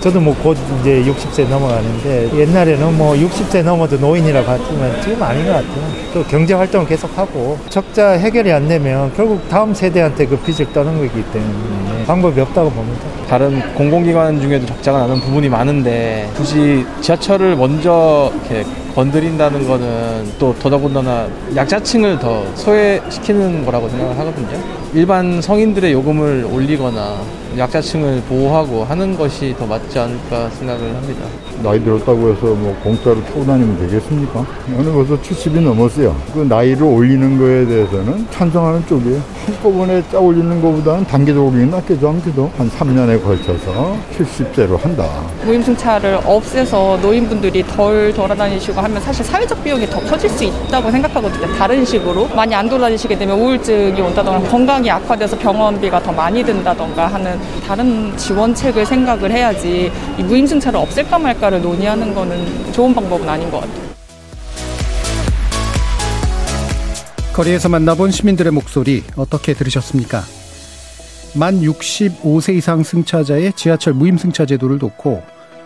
저도 뭐 곧 이제 60세 넘어가는데 옛날에는 뭐 60세 넘어도 노인이라고 하지만 지금 아닌 것 같아요. 또 경제 활동을 계속하고 적자 해결이 안 되면 결국 다음 세대한테 그 빚을 떠는 거기 때문에 방법이 없다고 봅니다. 다른 공공기관 중에도 적자가 나는 부분이 많은데 굳이 지하철을 먼저 이렇게 건드린다는 거는 또 더더군다나 약자층을 더 소외시키는 거라고 생각을 하거든요. 일반 성인들의 요금을 올리거나 약자층을 보호하고 하는 것이 더 맞지 않을까 생각을 합니다. 나이 들었다고 해서 뭐 공짜로 타고 다니면 되겠습니까? 저는 벌써 70이 넘었어요. 그 나이를 올리는 거에 대해서는 찬성하는 쪽이에요. 한꺼번에 짜 올리는 것보다는 단계적으로 낫게도 않게도 한 3년에 걸쳐서 70세로 한다. 무임승차를 없애서 노인분들이 덜 돌아다니시고 하면 사실 사회적 비용이 더 커질 수 있다고 생각하거든요. 다른 식으로 많이 안 돌아다니시게 되면 우울증이 온다던가 건강이 악화돼서 병원비가 더 많이 든다던가 하는 다른 지원책을 생각을 해야지 이 무임승차를 없앨까 말까 를 논의하는 거는 좋은 방법은 아닌 것 같아요. 거리에서 만나본 시민들의 목소리 어떻게 들으셨습니까? 만 65세 이상 승차자의 지하철 무임승차 제도를 놓고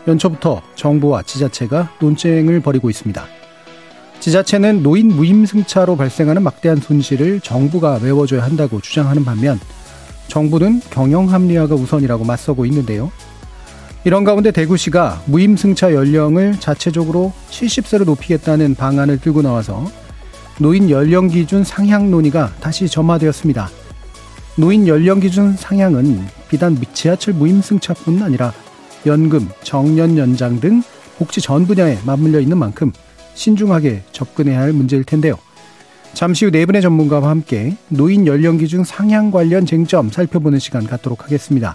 연초부터 정부와 지자체가 논쟁을 벌이고 있습니다. 지자체는 노인 무임승차로 발생하는 막대한 손실을 정부가 메워줘야 한다고 주장하는 반면 정부는 경영 합리화가 우선이라고 맞서고 있는데요. 이런 가운데 대구시가 무임승차 연령을 자체적으로 70세로 높이겠다는 방안을 들고 나와서 노인 연령 기준 상향 논의가 다시 점화되었습니다. 노인 연령 기준 상향은 비단 지하철 무임승차뿐 아니라 연금, 정년 연장 등 복지 전 분야에 맞물려 있는 만큼 신중하게 접근해야 할 문제일 텐데요. 잠시 후 네 분의 전문가와 함께 노인 연령 기준 상향 관련 쟁점 살펴보는 시간 갖도록 하겠습니다.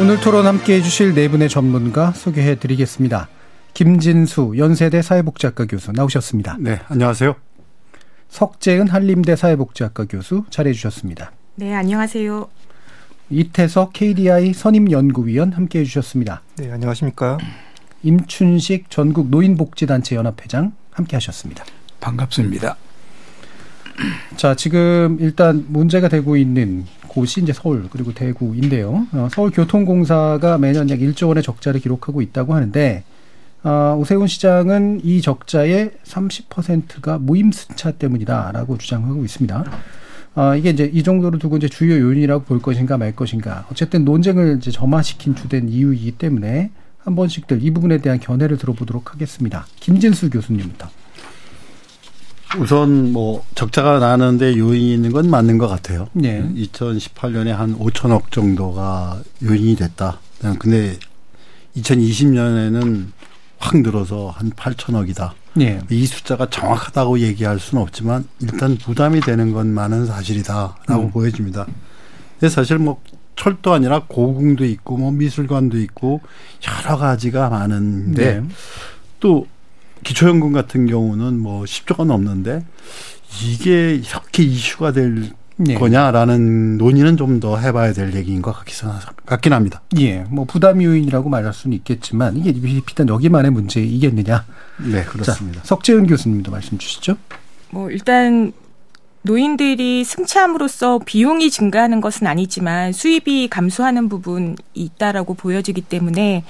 오늘 토론 함께 해주실 네 분의 전문가 소개해 드리겠습니다. 김진수 연세대 사회복지학과 교수 나오셨습니다. 네, 안녕하세요. 석재은 한림대 사회복지학과 교수 잘해 주셨습니다. 네, 안녕하세요. 이태석 KDI 선임연구위원 함께 해주셨습니다. 네, 안녕하십니까. 임춘식 전국 노인복지단체 연합회장 함께 하셨습니다. 반갑습니다. 자, 지금 일단 문제가 되고 있는 곳이 이제 서울 그리고 대구인데요. 어, 서울교통공사가 매년 약 1조 원의 적자를 기록하고 있다고 하는데 어, 오세훈 시장은 이 적자의 30%가 무임승차 때문이다라고 주장하고 있습니다. 어, 이게 이제 이 정도로 두고 이제 주요 요인이라고 볼 것인가 말 것인가. 어쨌든 논쟁을 이제 점화시킨 주된 이유이기 때문에 한 번씩들 이 부분에 대한 견해를 들어보도록 하겠습니다. 김진수 교수님부터. 우선 뭐 적자가 나는데 요인이 있는 건 맞는 것 같아요. 네. 2018년에 한 5천억 정도가 요인이 됐다. 근데 2020년에는 확 늘어서 한 8천억이다. 네. 이 숫자가 정확하다고 얘기할 수는 없지만 일단 부담이 되는 것만은 사실이다라고 음. 보여집니다. 근데 사실 뭐 철도 아니라 고궁도 있고 뭐 미술관도 있고 여러 가지가 많은데 네. 또 기초연금 같은 경우는 뭐 10조가 넘는데 이게 이렇게 이슈가 될 네. 거냐라는 논의는 좀 더 해봐야 될 얘기인 것 같긴 합니다. 예, 뭐 부담 요인이라고 말할 수는 있겠지만 이게 비단 여기만의 문제이겠느냐? 네, 그렇습니다. 자, 석재은 교수님도 말씀 주시죠. 뭐 일단 노인들이 승차함으로써 비용이 증가하는 것은 아니지만 수입이 감소하는 부분이 있다라고 보여지기 때문에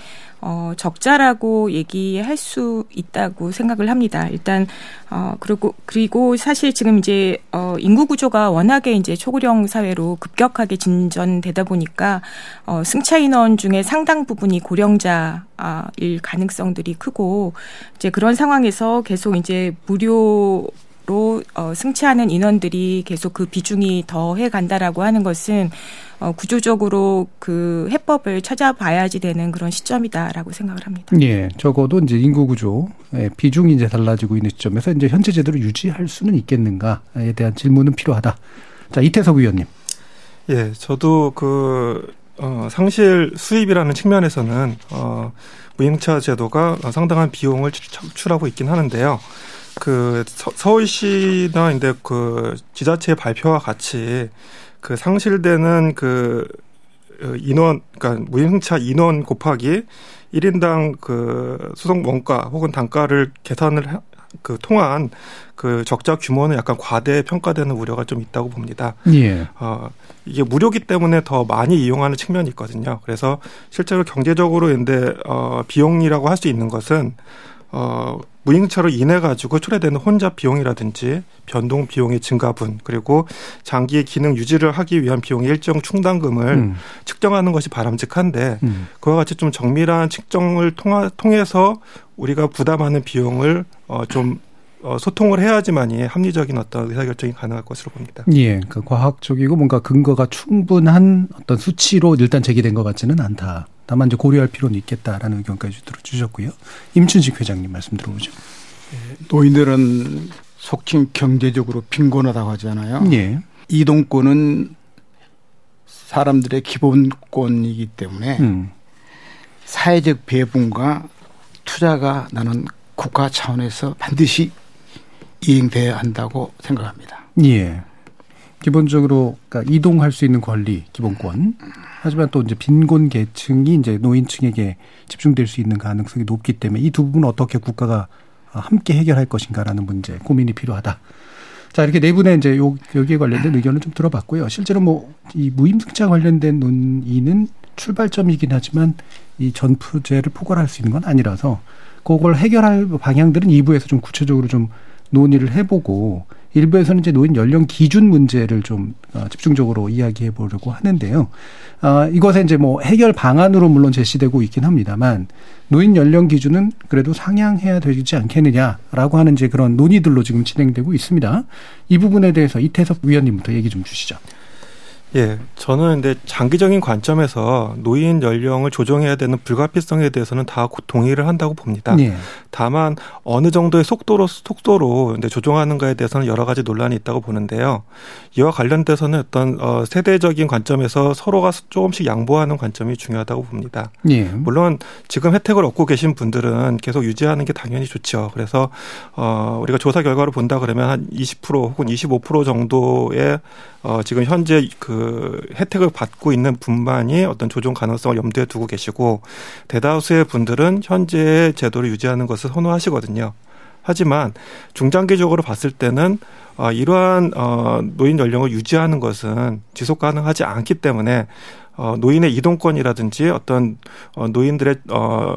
어, 적자라고 얘기할 수 있다고 생각을 합니다. 일단, 어, 그리고, 그리고 사실 지금 이제, 어, 인구 구조가 워낙에 이제 초고령 사회로 급격하게 진전되다 보니까, 어, 승차 인원 중에 상당 부분이 고령자 일 가능성들이 크고, 이제 그런 상황에서 계속 이제 무료 어, 승차하는 인원들이 계속 그 비중이 더해 간다라고 하는 것은 어, 구조적으로 그 해법을 찾아봐야지 되는 그런 시점이다라고 생각을 합니다. 예, 적어도 이제 인구 구조 예, 비중이 이제 달라지고 있는 시점에서 이제 현재 제도를 유지할 수는 있겠는가에 대한 질문은 필요하다. 자 이태석 의원님. 예, 저도 그 어, 상실 수입이라는 측면에서는 어, 무임차 제도가 상당한 비용을 창출하고 있긴 하는데요. 그 서울시나 이제 그 지자체 발표와 같이 그 상실되는 그 어, 인원, 그러니까 무임차 인원 곱하기 1인당 그 수송 원가 혹은 단가를 계산을 그 통한 그 적자 규모는 약간 과대 평가되는 우려가 좀 있다고 봅니다. 예. 어, 이게 무료기 때문에 더 많이 이용하는 측면이 있거든요. 그래서 실제로 경제적으로 인데 어, 비용이라고 할 수 있는 것은 어, 무임차로 인해 가지고 초래되는 혼자 비용이라든지 변동 비용의 증가분 그리고 장기 기능 유지를 하기 위한 비용의 일정 충당금을 음. 측정하는 것이 바람직한데 음. 그와 같이 좀 정밀한 측정을 통하, 통해서 우리가 부담하는 비용을 어, 좀 어, 소통을 해야지만이 합리적인 어떤 의사결정이 가능할 것으로 봅니다. 예, 그 과학적이고 뭔가 근거가 충분한 어떤 수치로 일단 제기된 것 같지는 않다. 다만 이제 고려할 필요는 있겠다라는 의견까지 들어주셨고요. 임춘식 회장님 말씀 들어보죠. 예, 노인들은 속칭 경제적으로 빈곤하다고 하잖아요. 예. 이동권은 사람들의 기본권이기 때문에 음. 사회적 배분과 투자가 나는 국가 차원에서 반드시 이행돼야 한다고 생각합니다. 예. 기본적으로 그러니까 이동할 수 있는 권리, 기본권. 하지만 또 이제 빈곤 계층이 이제 노인층에게 집중될 수 있는 가능성이 높기 때문에 이 두 부분은 어떻게 국가가 함께 해결할 것인가라는 문제 고민이 필요하다. 자 이렇게 네 분의 이제 요, 여기에 관련된 의견을 좀 들어봤고요. 실제로 뭐 이 무임승차 관련된 논의는 출발점이긴 하지만 이 전푸제를 포괄할 수 있는 건 아니라서 그걸 해결할 방향들은 2부에서 좀 구체적으로 좀 논의를 해보고 일부에서는 이제 노인 연령 기준 문제를 좀 어, 집중적으로 이야기해 보려고 하는데요. 아, 이것에 이제 뭐 해결 방안으로 물론 제시되고 있긴 합니다만 노인 연령 기준은 그래도 상향해야 되지 않겠느냐라고 하는 이제 그런 논의들로 지금 진행되고 있습니다. 이 부분에 대해서 이태석 위원님부터 얘기 좀 주시죠. 예, 저는 근데 장기적인 관점에서 노인 연령을 조정해야 되는 불가피성에 대해서는 다 동의를 한다고 봅니다. 예. 다만 어느 정도의 속도로 속도로 이제 조정하는가에 대해서는 여러 가지 논란이 있다고 보는데요. 이와 관련돼서는 어떤 어 세대적인 관점에서 서로가 조금씩 양보하는 관점이 중요하다고 봅니다. 예. 물론 지금 혜택을 얻고 계신 분들은 계속 유지하는 게 당연히 좋죠. 그래서 어 우리가 조사 결과를 본다 그러면 한 20% 혹은 25% 정도의 어 지금 현재 그 혜택을 받고 있는 분만이 어떤 조정 가능성을 염두에 두고 계시고 대다수의 분들은 현재 제도를 유지하는 것을 선호하시거든요. 하지만 중장기적으로 봤을 때는 어, 이러한 어, 노인 연령을 유지하는 것은 지속 가능하지 않기 때문에 어, 노인의 이동권이라든지 어떤 어, 노인들의 어,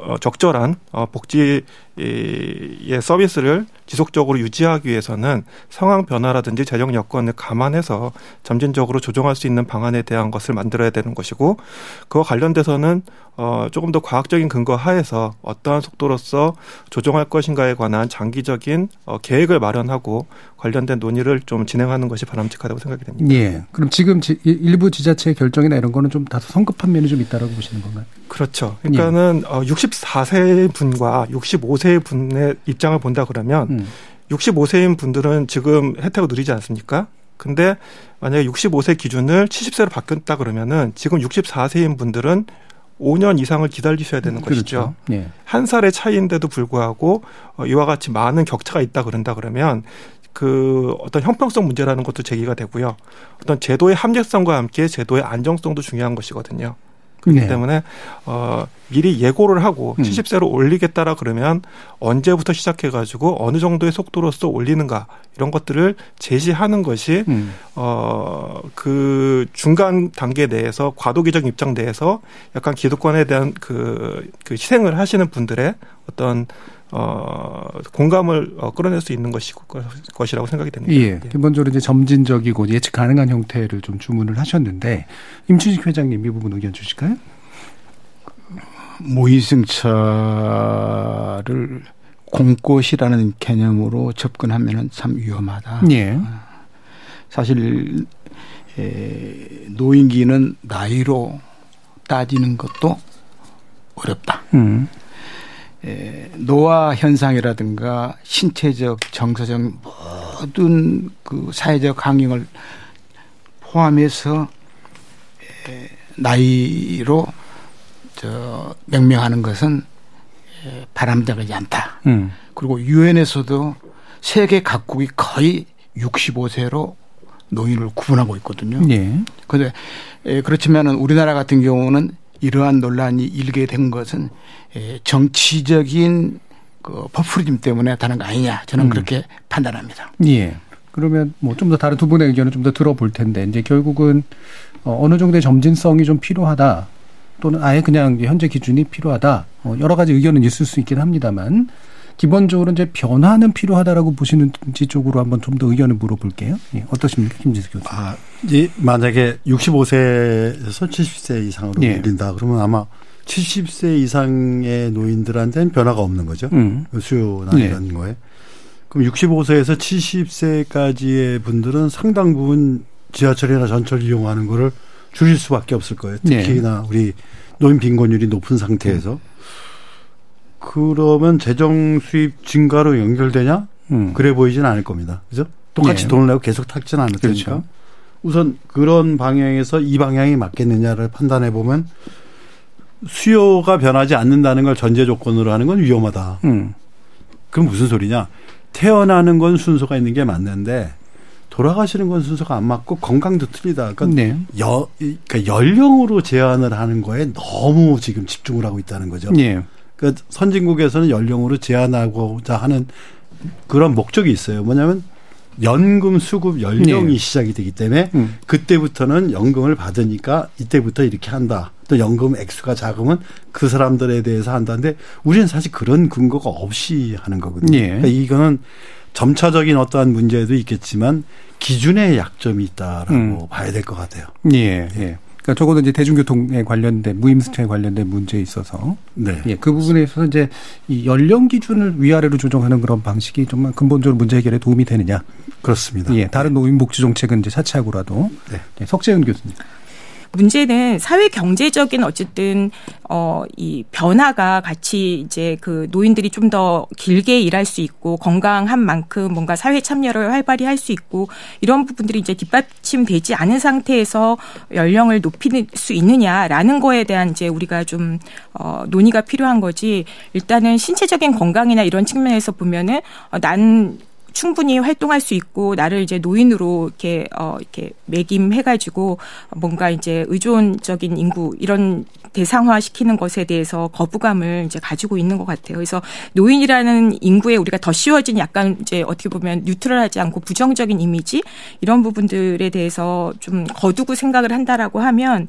어, 적절한 어, 복지의 서비스를 지속적으로 유지하기 위해서는 상황 변화라든지 재정 여건을 감안해서 점진적으로 조정할 수 있는 방안에 대한 것을 만들어야 되는 것이고 그와 관련돼서는 어, 조금 더 과학적인 근거 하에서 어떠한 속도로서 조정할 것인가에 관한 장기적인 어, 계획을 마련하고 관련된 논의를 좀 진행하는 것이 바람직하다고 생각이 됩니다. 예. 그럼 지금 지, 일부 지자체 결정이나 이런 거는 좀 다소 성급한 면이 좀 있다라고 보시는 건가요? 그렇죠. 그러니까는 예. 어, 64세 분과 65세 분의 입장을 본다 그러면 음. 65세인 분들은 지금 혜택을 누리지 않습니까? 근데 만약에 65세 기준을 70세로 바뀌었다 그러면은 지금 64세인 분들은 5년 이상을 기다리셔야 되는 그렇죠. 것이죠. 네. 한 살의 차이인데도 불구하고 어, 이와 같이 많은 격차가 있다 그런다 그러면 그 어떤 형평성 문제라는 것도 제기가 되고요. 어떤 제도의 합리성과 함께 제도의 안정성도 중요한 것이거든요. 그렇기 네. 때문에 어 미리 예고를 하고 음. 70세로 올리겠다라 그러면 언제부터 시작해 가지고 어느 정도의 속도로서 올리는가 이런 것들을 제시하는 것이 음. 어그 중간 단계 내에서 과도기적 입장 내에서 약간 기득권에 대한 그, 그 희생을 하시는 분들의 어떤 어, 공감을 어, 끌어낼 수 있는 것이, 것이라고 생각이 됩니다. 예. 예. 기본적으로 이제 점진적이고 예측 가능한 형태를 좀 주문을 하셨는데, 임춘식 회장님 이 부분 의견 주실까요? 모의승차를 공꽃이라는 개념으로 접근하면은 참 위험하다. 예. 사실 에, 노인기는 나이로 따지는 것도 어렵다. 음. 에, 노화 현상이라든가 신체적, 정서적 모든 그 사회적 환경을 포함해서 에, 나이로 저 명명하는 것은 에, 바람직하지 않다. 음. 그리고 유엔에서도 세계 각국이 거의 65세로 노인을 구분하고 있거든요. 예. 그런데 그렇지만은 우리나라 같은 경우는 이러한 논란이 일게 된 것은 에, 정치적인 그 포퓰리즘 때문에 다른 거 아니냐 저는 음. 그렇게 판단합니다. 예. 그러면 뭐 좀 더 다른 두 분의 의견을 좀 더 들어볼 텐데 이제 결국은 어, 어느 정도의 점진성이 좀 필요하다 또는 아예 그냥 현재 기준이 필요하다 어, 여러 가지 의견은 있을 수 있긴 합니다만 기본적으로 이제 변화는 필요하다라고 보시는지 쪽으로 한번 좀 더 의견을 물어볼게요. 예, 어떠십니까, 김지수 교수? 아, 이제 만약에 65세에서 70세 이상으로 예. 늘린다 그러면 아마 70세 이상의 노인들한테는 변화가 없는 거죠. 음. 수요나 네. 이런 거에. 그럼 65세에서 70세까지의 분들은 상당 부분 지하철이나 전철 이용하는 거를 줄일 수밖에 없을 거예요. 네. 특히나 우리 노인 빈곤율이 높은 상태에서. 그러면 재정 수입 증가로 연결되냐? 음. 그래 보이진 않을 겁니다. 그죠? 똑같이 네. 돈을 내고 계속 탁지는 않을 테니까. 그렇죠. 우선 그런 방향에서 이 방향이 맞겠느냐를 판단해 보면 수요가 변하지 않는다는 걸 전제 조건으로 하는 건 위험하다. 음. 그럼 무슨 소리냐? 태어나는 건 순서가 있는 게 맞는데 돌아가시는 건 순서가 안 맞고 건강도 틀리다. 그러니까, 네. 여, 그러니까 연령으로 제한을 하는 거에 너무 지금 집중을 하고 있다는 거죠. 예. 그러니까 선진국에서는 연령으로 제한하고자 하는 그런 목적이 있어요. 뭐냐면 연금 수급 연령이 네. 시작이 되기 때문에 음. 그때부터는 연금을 받으니까 이때부터 이렇게 한다. 또 연금 액수가 작으면 그 사람들에 대해서 한다는데 우리는 사실 그런 근거가 없이 하는 거거든요. 예. 그러니까 이거는 점차적인 어떠한 문제도 있겠지만 기준에 약점이 있다라고 음. 봐야 될 것 같아요. 예. 예. 그러니까 적어도 이제 대중교통에 관련된 무임승차에 관련된 문제에 있어서 네. 예, 그 부분에 있어서 이제 이 연령 기준을 위아래로 조정하는 그런 방식이 정말 근본적으로 문제 해결에 도움이 되느냐. 그렇습니다. 예, 다른 노인복지 정책은 이제 차치하고라도. 네. 예, 석재은 교수님. 문제는 사회 경제적인 어쨌든 어 이 변화가 같이 이제 그 노인들이 좀 더 길게 일할 수 있고 건강한 만큼 뭔가 사회 참여를 활발히 할 수 있고 이런 부분들이 이제 뒷받침되지 않은 상태에서 연령을 높일 수 있느냐라는 거에 대한 이제 우리가 좀 어, 논의가 필요한 거지. 일단은 신체적인 건강이나 이런 측면에서 보면은 어, 난 충분히 활동할 수 있고 나를 이제 노인으로 이렇게 어 이렇게 매김해가지고 뭔가 이제 의존적인 인구 이런 대상화 시키는 것에 대해서 거부감을 이제 가지고 있는 것 같아요. 그래서 노인이라는 인구에 우리가 더 씌워진 약간 이제 어떻게 보면 뉴트럴하지 않고 부정적인 이미지 이런 부분들에 대해서 좀 거두고 생각을 한다라고 하면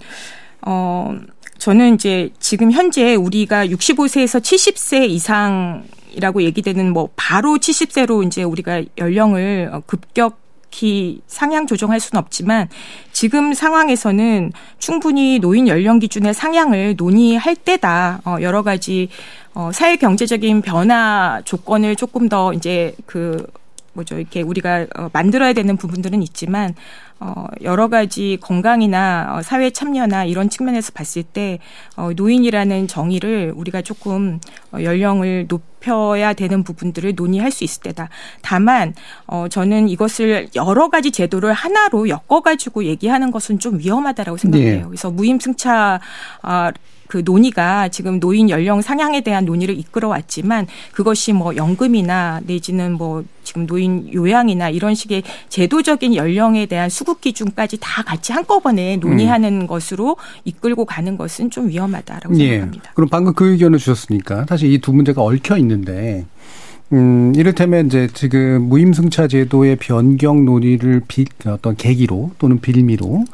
어 저는 이제 지금 현재 우리가 65세에서 70세 이상 이라고 얘기되는 뭐 바로 70세로 이제 우리가 연령을 어, 급격 히 상향 조정할 수는 없지만 지금 상황에서는 충분히 노인 연령 기준의 상향을 논의할 때다. 어 여러 가지 어 사회 경제적인 변화 조건을 조금 더 이제 그 뭐죠 이렇게 우리가 어 만들어야 되는 부분들은 있지만 어 여러 가지 건강이나 어 사회 참여나 이런 측면에서 봤을 때 어 노인이라는 정의를 우리가 조금 어 연령을 높여야 되는 부분들을 논의할 수 있을 때다. 다만 어 저는 이것을 여러 가지 제도를 하나로 엮어 가지고 얘기하는 것은 좀 위험하다라고 생각해요. 네. 그래서 무임승차 아, 그 논의가 지금 노인 연령 상향에 대한 논의를 이끌어 왔지만 그것이 뭐 연금이나 내지는 뭐 지금 노인 요양이나 이런 식의 제도적인 연령에 대한 수급 기준까지 다 같이 한꺼번에 논의하는 것으로 이끌고 가는 것은 좀 위험하다라고 예. 생각합니다. 그럼 방금 그 의견을 주셨으니까 사실 이 두 문제가 얽혀 있는데 음, 이를테면 이제 지금 무임승차 제도의 변경 논의를 비, 어떤 계기로 또는 빌미로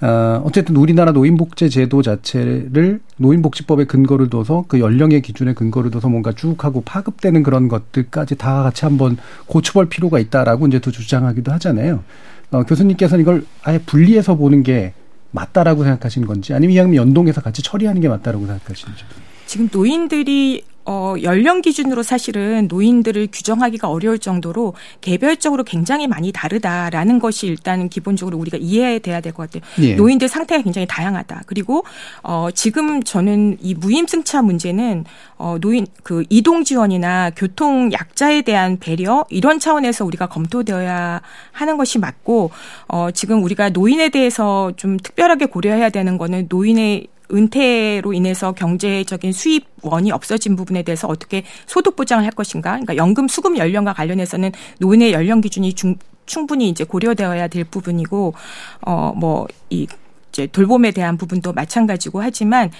어, 어쨌든 우리나라 노인복지 제도 자체를 노인복지법에 근거를 둬서 그 연령의 기준에 근거를 둬서 뭔가 쭉 하고 파급되는 그런 것들까지 다 같이 한번 고쳐볼 필요가 있다라고 이제 또 주장하기도 하잖아요. 어, 교수님께서는 이걸 아예 분리해서 보는 게 맞다라고 생각하시는 건지 아니면 이왕이면 연동해서 같이 처리하는 게 맞다라고 생각하시는지. 지금 노인들이 어, 연령 기준으로 사실은 노인들을 규정하기가 어려울 정도로 개별적으로 굉장히 많이 다르다라는 것이 일단 기본적으로 우리가 이해돼야 될 것 같아요. 예. 노인들 상태가 굉장히 다양하다. 그리고 어, 지금 저는 이 무임승차 문제는 어, 노인 그 이동 지원이나 교통 약자에 대한 배려 이런 차원에서 우리가 검토되어야 하는 것이 맞고 어, 지금 우리가 노인에 대해서 좀 특별하게 고려해야 되는 거는 노인의 은퇴로 인해서 경제적인 수입원이 없어진 부분에 대해서 어떻게 소득 보장을 할 것인가. 그러니까 연금 수급 연령과 관련해서는 노인의 연령 기준이 중, 충분히 이제 고려되어야 될 부분이고, 어, 뭐, 이, 이제 돌봄에 대한 부분도 마찬가지고 하지만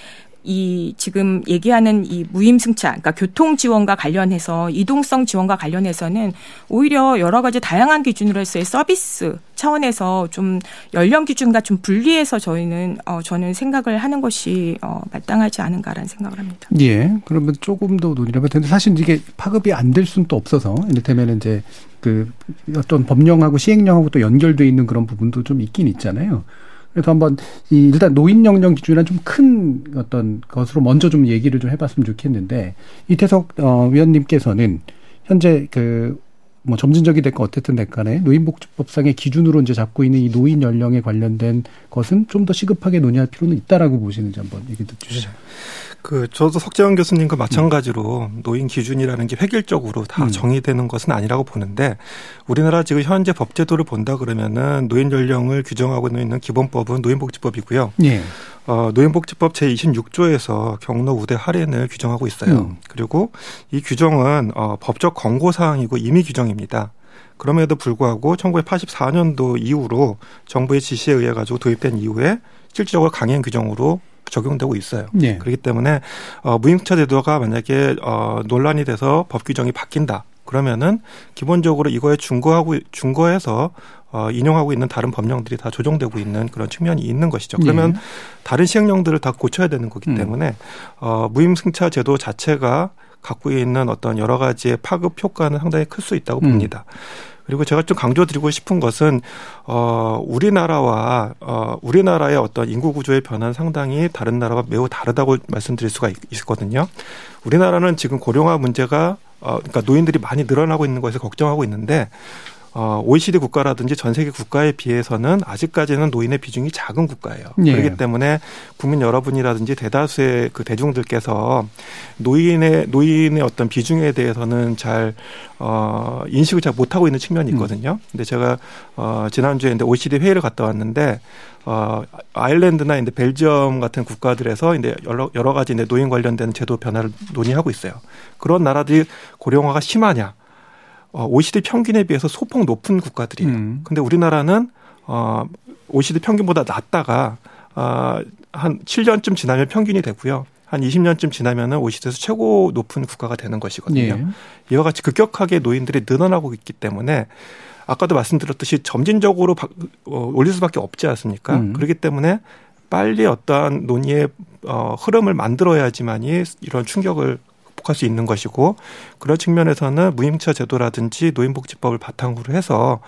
이 지금 얘기하는 이 무임승차, 그러니까 교통 지원과 관련해서 이동성 지원과 관련해서는 오히려 여러 가지 다양한 기준으로서의 서비스 차원에서 좀 연령 기준과 좀 분리해서 저희는 어 저는 생각을 하는 것이 어 마땅하지 않은가라는 생각을 합니다. 예. 그러면 조금 더 논의를 해볼 텐데 사실 이게 파급이 안 될 수는 또 없어서 이를테면 이제 그 어떤 법령하고 시행령하고 또 연결돼 있는 그런 부분도 좀 있긴 있잖아요. 그래서 한번 이 일단 노인 연령 기준이란 좀 큰 어떤 것으로 먼저 좀 얘기를 좀 해봤으면 좋겠는데 이태석 어, 위원님께서는 현재 그 뭐 점진적이 됐건 어쨌든 됐간에 노인복지법상의 기준으로 이제 잡고 있는 이 노인 연령에 관련된 것은 좀 더 시급하게 논의할 필요는 있다라고 보시는지 한번 얘기 듣주시죠. 그 저도 석재원 교수님과 마찬가지로 노인 기준이라는 게 획일적으로 다 음. 정의되는 것은 아니라고 보는데 우리나라 지금 현재 법제도를 본다 그러면은 노인 연령을 규정하고 있는 기본법은 노인복지법이고요. 예. 어, 노인복지법 제26조에서 경로 우대 할인을 규정하고 있어요. 음. 그리고 이 규정은 어, 법적 권고 사항이고 임의 규정입니다. 그럼에도 불구하고 1984년도 이후로 정부의 지시에 의해 가지고 도입된 이후에 실질적으로 강행 규정으로 적용되고 있어요. 예. 그렇기 때문에 어, 무임차 제도가 만약에 어, 논란이 돼서 법 규정이 바뀐다. 그러면은 기본적으로 이거에 준거하고 준거해서 어, 인용하고 있는 다른 법령들이 다 조정되고 있는 그런 측면이 있는 것이죠. 그러면 예. 다른 시행령들을 다 고쳐야 되는 거기 음. 때문에 어, 무임승차 제도 자체가 갖고 있는 어떤 여러 가지의 파급 효과는 상당히 클 수 있다고 음. 봅니다. 그리고 제가 좀 강조드리고 싶은 것은 어 우리나라와 어 우리나라의 어떤 인구 구조의 변화는 상당히 다른 나라와 매우 다르다고 말씀드릴 수가 있- 있거든요. 우리나라는 지금 고령화 문제가 어 그러니까 노인들이 많이 늘어나고 있는 것에 걱정하고 있는데 어 OECD 국가라든지 전 세계 국가에 비해서는 아직까지는 노인의 비중이 작은 국가예요. 예. 그렇기 때문에 국민 여러분이라든지 대다수의 그 대중들께서 노인의 노인의 어떤 비중에 대해서는 잘 어, 인식을 잘 못하고 있는 측면이 있거든요. 근데 제가 어, 지난주에 이제 OECD 회의를 갔다 왔는데 어, 아일랜드나 이제 벨지엄 같은 국가들에서 이제 여러, 여러 가지 이제 노인 관련된 제도 변화를 논의하고 있어요. 그런 나라들이 고령화가 심하냐? 어, OECD 평균에 비해서 소폭 높은 국가들이에요. 음. 근데 우리나라는 어, OECD 평균보다 낮다가 어, 한 7년쯤 지나면 평균이 되고요. 한 20년쯤 지나면은 OECD에서 최고 높은 국가가 되는 것이거든요. 예. 이와 같이 급격하게 노인들이 늘어나고 있기 때문에 아까도 말씀드렸듯이 점진적으로 바- 어, 올릴 수밖에 없지 않습니까? 음. 그렇기 때문에 빨리 어떠한 논의의 어, 흐름을 만들어야지만이 이런 충격을 극복할 수 있는 것이고 그런 측면에서는 무임차 제도라든지 노인복지법을 바탕으로 해서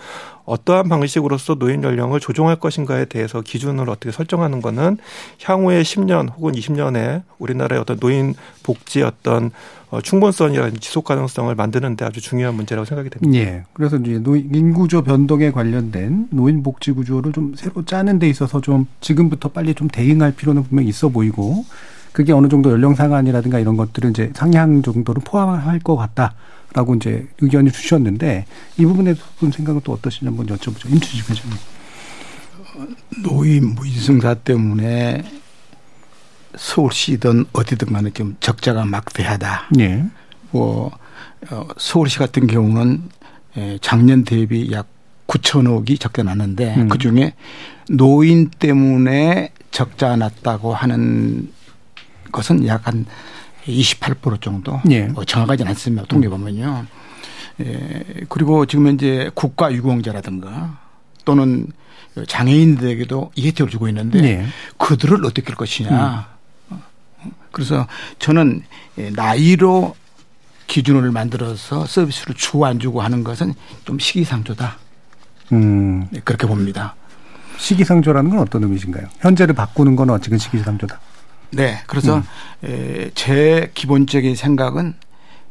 어떠한 방식으로서 노인 연령을 조정할 것인가에 대해서 기준을 어떻게 설정하는 거는 향후에 10년 혹은 20년에 우리나라의 어떤 노인 복지 어떤 어, 충분성이라든지 지속 가능성을 만드는데 아주 중요한 문제라고 생각이 됩니다. 예. 그래서 이제 노인 인구조 변동에 관련된 노인 복지 구조를 좀 새로 짜는 데 있어서 좀 지금부터 빨리 좀 대응할 필요는 분명히 있어 보이고 그게 어느 정도 연령 상한이라든가 이런 것들은 이제 상향 정도로 포함할 것 같다라고 이제 의견을 주셨는데 이 부분에 대한 생각은 또 어떠신지 한번 여쭤보죠. 임추식 회장님. 노인 무인승사 때문에 서울시든 어디든 간에 좀 적자가 막대하다. 예. 뭐 어, 서울시 같은 경우는 에, 작년 대비 약 9천억이 적자 났는데 음. 그 중에 노인 때문에 적자 났다고 하는 것은 약 한 28% 정도. 예. 뭐 정확하지는 않습니다. 통계 보면요. 예, 그리고 지금 현재 국가 유공자라든가 또는 장애인들에게도 이 혜택을 주고 있는데 예. 그들을 어떻게 할 것이냐. 그래서 저는 예, 나이로 기준을 만들어서 서비스를 주고 안 주고 하는 것은 좀 시기상조다. 음. 그렇게 봅니다. 시기상조라는 건 어떤 의미신가요? 현재를 바꾸는 건 어쨌든 시기상조다. 네. 그래서 에, 제 기본적인 생각은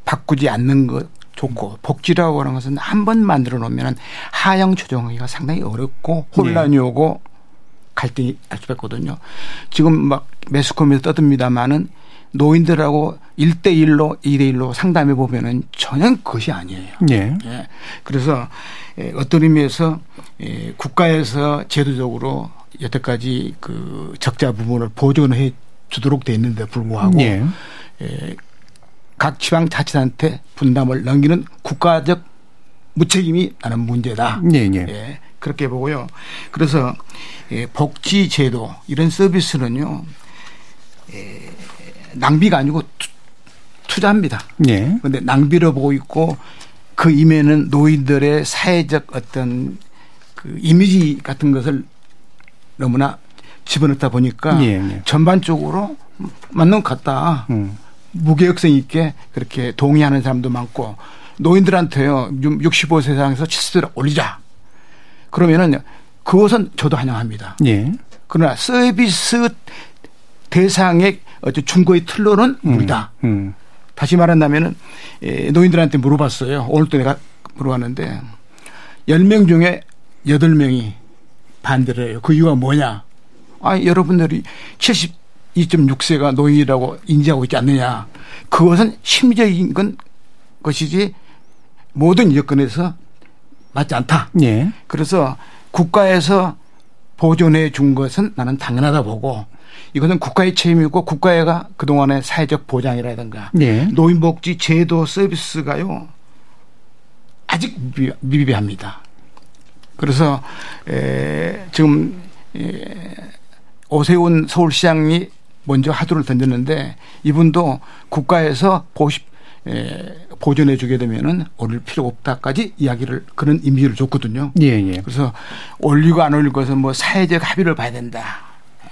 바꾸지 않는 것 좋고 복지라고 하는 것은 한 번 만들어 놓으면 하향 조정하기가 상당히 어렵고 혼란이 오고 갈등이 알 수밖에 없거든요. 지금 막 매스컴에서 떠듭니다마는 노인들하고 1대1로 2대1로 상담해 보면은 전혀 그것이 아니에요. 예. 예. 그래서 에, 어떤 의미에서 에, 국가에서 제도적으로 여태까지 그 적자 부분을 보전해 주도록 돼 있는데 불구하고 예. 에, 각 지방 자치단체 분담을 넘기는 국가적 무책임이 나는 문제다. 예, 예. 예, 그렇게 보고요. 그래서 예, 복지 제도 이런 서비스는요. 예, 낭비가 아니고 투, 투자입니다. 예. 그런데 낭비로 보고 있고 그 이면은 노인들의 사회적 어떤 그 이미지 같은 것을 너무나 집어넣다 보니까 예, 예. 전반적으로 맞는 것 같다. 음. 무계획성 있게 그렇게 동의하는 사람도 많고 노인들한테요 65세 이상에서 70세로 올리자. 그러면은 그것은 저도 환영합니다. 예. 그러나 서비스 대상의 중고의 틀로는 무리다. 음. 다시 말한다면은 에, 노인들한테 물어봤어요. 오늘도 내가 물어봤는데 10명 중에 8명이 반대를 해요. 그 이유가 뭐냐? 아, 여러분들이 72.6세가 노인이라고 인지하고 있지 않느냐. 그것은 심리적인 건 것이지 모든 여건에서 맞지 않다. 예. 그래서 국가에서 보존해 준 것은 나는 당연하다 보고 이것은 국가의 책임이고 국가가 그동안의 사회적 보장이라든가 예. 노인복지 제도 서비스가요 아직 미- 미비합니다. 그래서 에, 지금 에, 오세훈 서울시장이 먼저 하두를 던졌는데 이분도 국가에서 보시, 에, 보존해 주게 되면은 올릴 필요 없다까지 이야기를 그런 이미지를 줬거든요. 예, 예. 그래서 올리고 안 올릴 것은 뭐 사회적 합의를 봐야 된다.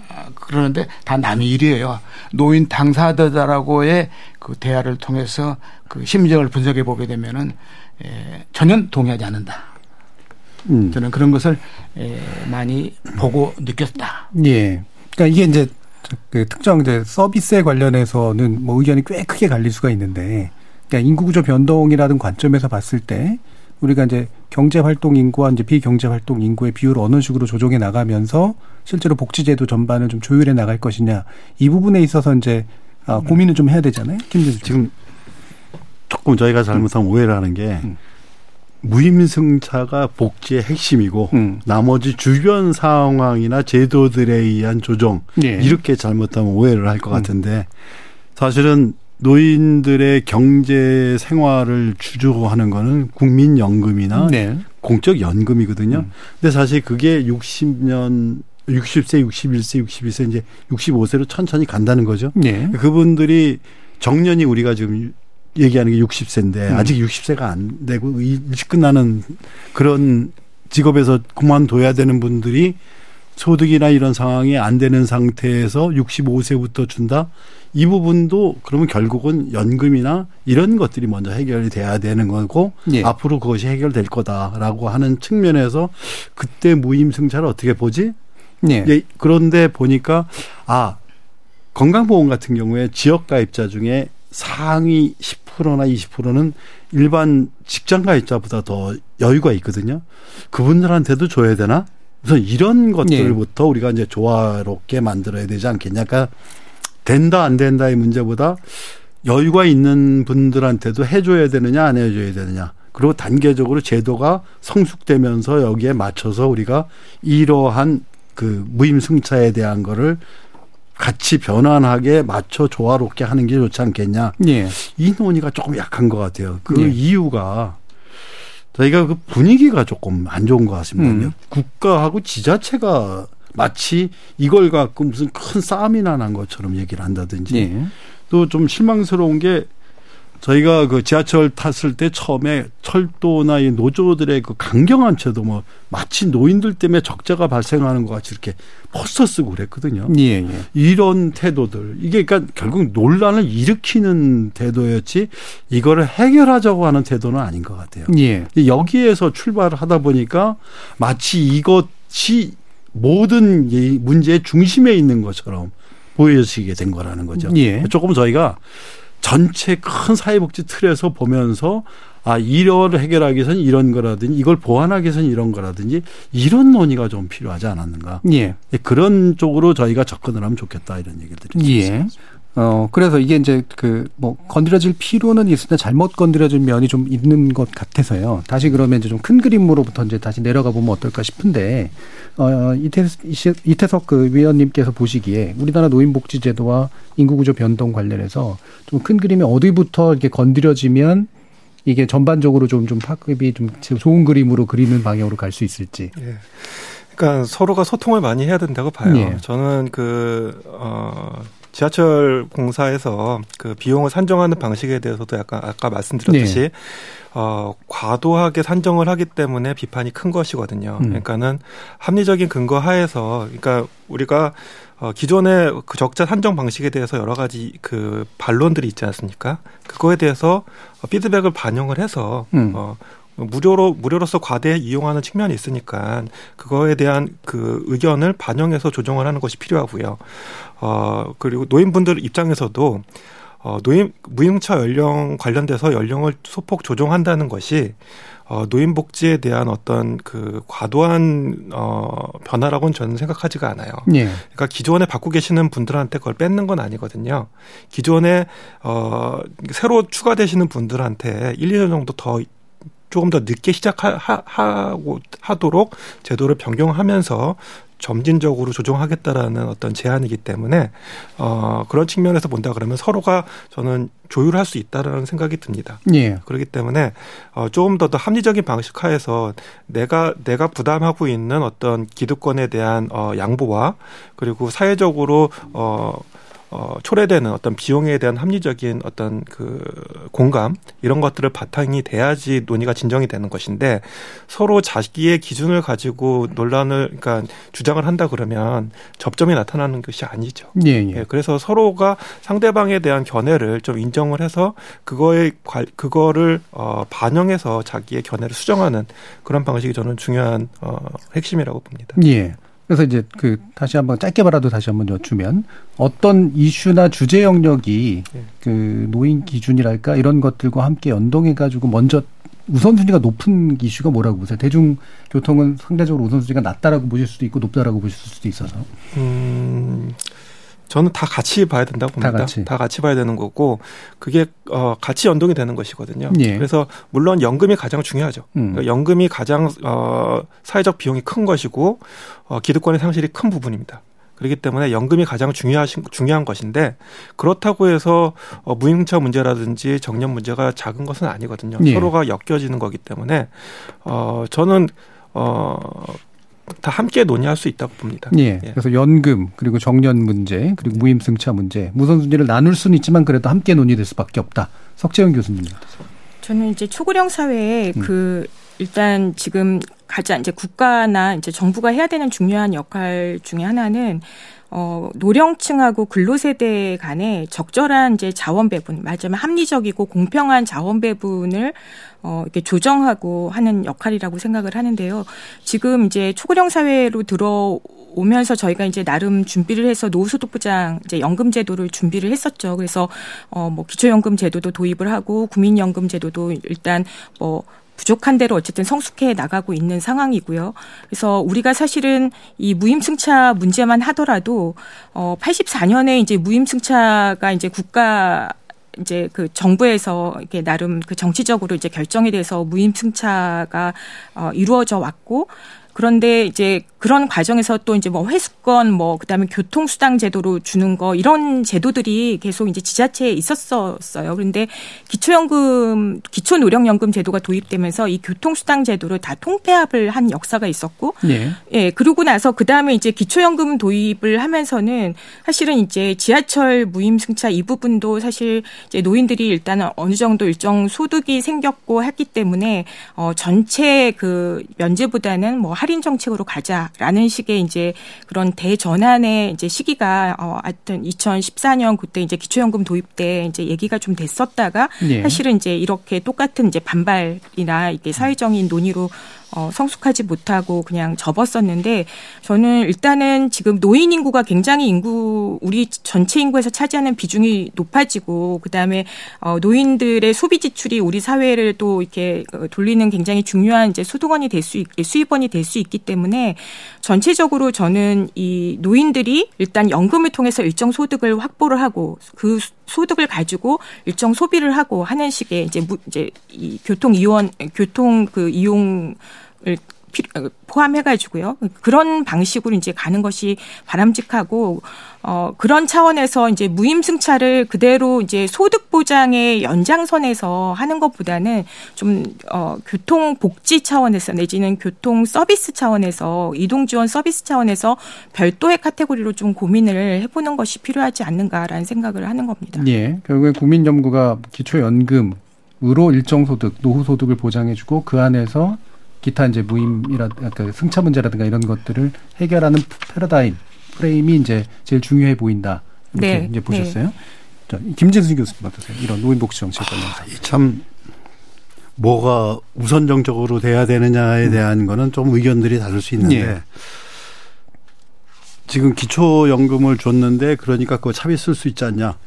아, 그러는데 다 남의 일이에요. 노인 당사자라고의 그 대화를 통해서 그 심정을 분석해 보게 되면은 에, 전혀 동의하지 않는다. 음. 저는 그런 것을 에, 많이 보고 느꼈다. 예. 그러니까 이게 이제 그 특정 이제 서비스에 관련해서는 뭐 의견이 꽤 크게 갈릴 수가 있는데, 그러니까 인구구조 변동이라는 관점에서 봤을 때 우리가 이제 경제 활동 인구와 이제 비경제 활동 인구의 비율을 어느 식으로 조정해 나가면서 실제로 복지제도 전반을 좀 조율해 나갈 것이냐 이 부분에 있어서 이제 아, 고민을 좀 해야 되잖아요. 김재수 지금 조금 저희가 잘못한 오해를 하는 게 무임승차가 복지의 핵심이고 음. 나머지 주변 상황이나 제도들에 의한 조정 예. 이렇게 잘못하면 오해를 할 것 같은데 사실은 노인들의 경제 생활을 주조하는 거는 국민연금이나 네. 공적 연금이거든요. 음. 근데 사실 그게 60년 60세, 61세, 62세 이제 65세로 천천히 간다는 거죠. 네. 그분들이 정년이 우리가 지금 얘기하는 게 60세인데 음. 아직 60세가 안 되고 일찍 끝나는 그런 직업에서 그만둬야 되는 분들이 소득이나 이런 상황이 안 되는 상태에서 65세부터 준다. 이 부분도 그러면 결국은 연금이나 이런 것들이 먼저 해결이 돼야 되는 거고 예. 앞으로 그것이 해결될 거다라고 하는 측면에서 그때 무임승차를 어떻게 보지? 예. 예, 그런데 보니까 아 건강보험 같은 경우에 지역 가입자 중에 상위 10% 나 20%는 일반 직장 가입자보다 더 여유가 있거든요. 그분들한테도 줘야 되나? 그래서 이런 것들부터 우리가 이제 조화롭게 만들어야 되지 않겠냐. 그러니까 된다 안 된다의 문제보다 여유가 있는 분들한테도 해줘야 되느냐 안 해줘야 되느냐. 그리고 단계적으로 제도가 성숙되면서 여기에 맞춰서 우리가 이러한 그 무임승차에 대한 거를 같이 변환하게 맞춰 조화롭게 하는 게 좋지 않겠냐. 예. 이 논의가 조금 약한 것 같아요. 그 예. 이유가 저희가 그 분위기가 조금 안 좋은 것 같습니다. 음. 국가하고 지자체가 마치 이걸 갖고 무슨 큰 싸움이나 난 것처럼 얘기를 한다든지 예. 또좀 실망스러운 게 저희가 그 지하철 탔을 때 처음에 철도나 이 노조들의 그 강경한 태도 뭐 마치 노인들 때문에 적자가 발생하는 것 같이 이렇게 포스터 쓰고 그랬거든요. 예. 예. 이런 태도들 이게 그러니까 결국 논란을 일으키는 태도였지 이거를 해결하자고 하는 태도는 아닌 것 같아요. 예. 여기에서 출발을 하다 보니까 마치 이것이 모든 이 문제의 중심에 있는 것처럼 보여지게 된 거라는 거죠. 예. 조금 저희가 전체 큰 사회복지 틀에서 보면서 아 이걸 해결하기 위해서는 이런 거라든지 이걸 보완하기 위해서는 이런 거라든지 이런 논의가 좀 필요하지 않았는가. 예. 그런 쪽으로 저희가 접근을 하면 좋겠다 이런 얘기를 드리죠. 예. 어, 그래서 이게 이제 그 뭐 건드려질 필요는 있으나 잘못 건드려질 면이 좀 있는 것 같아서요. 다시 그러면 이제 좀 큰 그림으로부터 이제 다시 내려가 보면 어떨까 싶은데, 어, 이태, 이태석 그 위원님께서 보시기에 우리나라 노인복지제도와 인구구조 변동 관련해서 좀 큰 그림이 어디부터 이렇게 건드려지면 이게 전반적으로 좀, 좀 파급이 좀 좋은 그림으로 그리는 방향으로 갈 수 있을지. 예. 그러니까 서로가 소통을 많이 해야 된다고 봐요. 예. 저는 그, 어, 지하철 공사에서 그 비용을 산정하는 방식에 대해서도 약간 아까 말씀드렸듯이 네. 어 과도하게 산정을 하기 때문에 비판이 큰 것이거든요. 음. 그러니까는 합리적인 근거 하에서 그러니까 우리가 어 기존의 그 적자 산정 방식에 대해서 여러 가지 그 반론들이 있지 않습니까? 그거에 대해서 피드백을 반영을 해서 음. 어 무료로 무료로서 과대 이용하는 측면이 있으니까 그거에 대한 그 의견을 반영해서 조정을 하는 것이 필요하고요. 어 그리고 노인분들 입장에서도 어 노인 무임차 연령 관련돼서 연령을 소폭 조정한다는 것이 어 노인 복지에 대한 어떤 그 과도한 어 변화라고는 저는 생각하지가 않아요. 예. 그러니까 기존에 받고 계시는 분들한테 그걸 뺏는 건 아니거든요. 기존에 어 새로 추가되시는 분들한테 1, 2년 정도 더 조금 더 늦게 시작하고 하도록 제도를 변경하면서 점진적으로 조정하겠다라는 어떤 제안이기 때문에 어 그런 측면에서 본다 그러면 서로가 저는 조율할 수 있다라는 생각이 듭니다. 예. 그렇기 때문에 어 조금 더 더 합리적인 방식 하에서 내가 내가 부담하고 있는 어떤 기득권에 대한 어 양보와 그리고 사회적으로 어 어, 초래되는 어떤 비용에 대한 합리적인 어떤 그 공감 이런 것들을 바탕이 돼야지 논의가 진정이 되는 것인데 서로 자기의 기준을 가지고 논란을 그러니까 주장을 한다 그러면 접점이 나타나는 것이 아니죠. 예, 예. 예, 그래서 서로가 상대방에 대한 견해를 좀 인정을 해서 그거에 관 그거를 어 반영해서 자기의 견해를 수정하는 그런 방식이 저는 중요한 어 핵심이라고 봅니다. 예. 그래서 이제 그 다시 한번 짧게라도 다시 한번 여쭈면 어떤 이슈나 주제 영역이 예. 그 노인 기준이랄까 이런 것들과 함께 연동해 가지고 먼저 우선순위가 높은 이슈가 뭐라고 보세요? 대중교통은 상대적으로 우선순위가 낮다라고 보실 수도 있고 높다라고 보실 수도 있어서. 음, 저는 다 같이 봐야 된다고 다 봅니다. 다 같이. 봐야 되는 거고 그게 어 같이 연동이 되는 것이거든요. 예. 그래서 물론 연금이 가장 중요하죠. 음. 그러니까 연금이 가장 어 사회적 비용이 큰 것이고 어 기득권의 상실이 큰 부분입니다. 그렇기 때문에 연금이 가장 중요하신 중요한 것인데 그렇다고 해서 어, 무임차 문제라든지 정년 문제가 작은 것은 아니거든요. 예. 서로가 엮여지는 거기 때문에 어 저는 어 다 함께 논의할 수 있다고 봅니다. 예. 예. 그래서 연금 그리고 정년 문제 그리고 무임승차 문제 우선순위를 나눌 수는 있지만 그래도 함께 논의될 수밖에 없다. 석재현 교수님. 저는 이제 초고령 사회에 음. 그 일단 지금 가장 이제 국가나 이제 정부가 해야 되는 중요한 역할 중에 하나는 어 노령층하고 근로세대 간의 적절한 이제 자원 배분, 말하자면 합리적이고 공평한 자원 배분을 어 이렇게 조정하고 하는 역할이라고 생각을 하는데요. 지금 이제 초고령 사회로 들어 오면서 저희가 이제 나름 준비를 해서 노후소득부장 이제 연금 제도를 준비를 했었죠. 그래서 어 뭐 기초연금 제도도 도입을 하고 국민연금 제도도 일단 뭐 부족한 대로 어쨌든 성숙해 나가고 있는 상황이고요. 그래서 우리가 사실은 이 무임승차 문제만 하더라도 어 84년에 이제 무임승차가 이제 국가 이제 그 정부에서 이렇게 나름 그 정치적으로 이제 결정이 돼서 무임승차가 어 이루어져 왔고 그런데 이제 그런 과정에서 또 이제 뭐 회수권 뭐 그다음에 교통수당 제도로 주는 거 이런 제도들이 계속 이제 지자체에 있었었어요. 그런데 기초연금 기초노령연금 제도가 도입되면서 이 교통수당 제도를 다 통폐합을 한 역사가 있었고 예. 예, 그러고 나서 그 다음에 이제 기초연금 도입을 하면서는 사실은 이제 지하철 무임승차 이 부분도 사실 이제 노인들이 일단 어느 정도 일정 소득이 생겼고 했기 때문에 어 전체 그 면제보다는 뭐 할인 정책으로 가자라는 식의 이제 그런 대전환의 이제 시기가 어 하여튼 2014년 그때 이제 기초연금 도입 때 이제 얘기가 좀 됐었다가 예. 사실은 이제 이렇게 똑같은 이제 반발이나 이게 사회적인 논의로 어, 성숙하지 못하고 그냥 접었었는데 저는 일단은 지금 노인 인구가 굉장히 인구 우리 전체 인구에서 차지하는 비중이 높아지고 그다음에 어, 노인들의 소비 지출이 우리 사회를 또 이렇게 돌리는 굉장히 중요한 이제 소득원이 될 수 수입원이 될 수 있기 때문에 전체적으로 저는 이 노인들이 일단 연금을 통해서 일정 소득을 확보를 하고 그 소득을 가지고 일정 소비를 하고 하는 식의 이제 무, 이제 이 교통 이원 교통 그 이용을 어, 포함해가지고요. 그런 방식으로 이제 가는 것이 바람직하고, 어, 그런 차원에서 이제 무임승차를 그대로 이제 소득 보장의 연장선에서 하는 것보다는 좀, 어, 교통복지 차원에서 내지는 교통 서비스 차원에서 이동지원 서비스 차원에서 별도의 카테고리로 좀 고민을 해보는 것이 필요하지 않는가라는 생각을 하는 겁니다. 예. 결국에 국민연구가 기초연금으로 일정 소득, 노후 소득을 보장해주고 그 안에서 기타 이제 무임이라 그 승차 문제라든가 이런 것들을 해결하는 패러다임 프레임이 이제 제일 중요해 보인다. 이렇게 네, 이제 보셨어요. 네. 자, 김진수 교수님 어떠세요? 이런 노인복지 정책 관련해서. 아, 참 뭐가 우선정적으로 돼야 되느냐에 대한 음. 거는 좀 의견들이 다를 수 있는데 예. 지금 기초연금을 줬는데 그러니까 그거 차비 쓸 수 있지 않냐.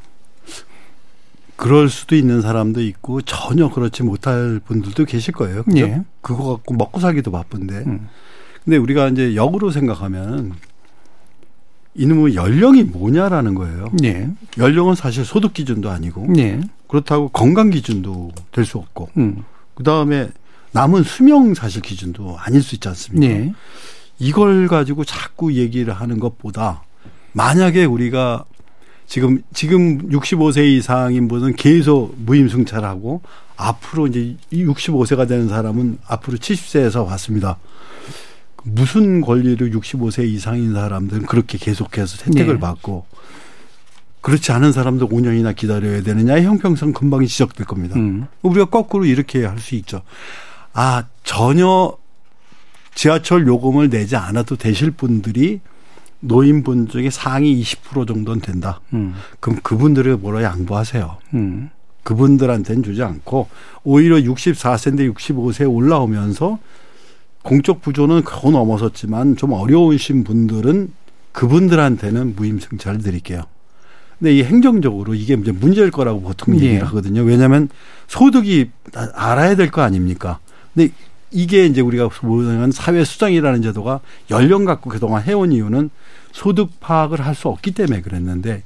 그럴 수도 있는 사람도 있고 전혀 그렇지 못할 분들도 계실 거예요. 그죠? 예. 그거 갖고 먹고 살기도 바쁜데. 음. 근데 우리가 이제 역으로 생각하면 이놈의 연령이 뭐냐라는 거예요. 예. 연령은 사실 소득 기준도 아니고 예. 그렇다고 건강 기준도 될 수 없고 음. 그 다음에 남은 수명 사실 기준도 아닐 수 있지 않습니까? 예. 이걸 가지고 자꾸 얘기를 하는 것보다 만약에 우리가 지금 지금 65세 이상인 분은 계속 무임승차하고 앞으로 이제 65세가 되는 사람은 앞으로 70세에서 왔습니다. 무슨 권리를 65세 이상인 사람들은 그렇게 계속해서 혜택을 네. 받고 그렇지 않은 사람도 5년이나 기다려야 되느냐의 형평성 금방이 지적될 겁니다. 음. 우리가 거꾸로 이렇게 할 수 있죠. 아 전혀 지하철 요금을 내지 않아도 되실 분들이 노인분 중에 상위 20% 정도는 된다. 음. 그럼 그분들을 뭐라 양보하세요. 음. 그분들한테는 주지 않고 오히려 64세인데 65세에 올라오면서 공적 부조는 거의 넘어섰지만 좀 어려우신 분들은 그분들한테는 무임승차를 드릴게요. 근데 이 행정적으로 이게 문제일 거라고 보통 예. 얘기를 하거든요. 왜냐하면 소득이 알아야 될 거 아닙니까? 근데 이게 이제 우리가 보면 사회 수장이라는 제도가 연령 갖고 그동안 해온 이유는 소득 파악을 할 수 없기 때문에 그랬는데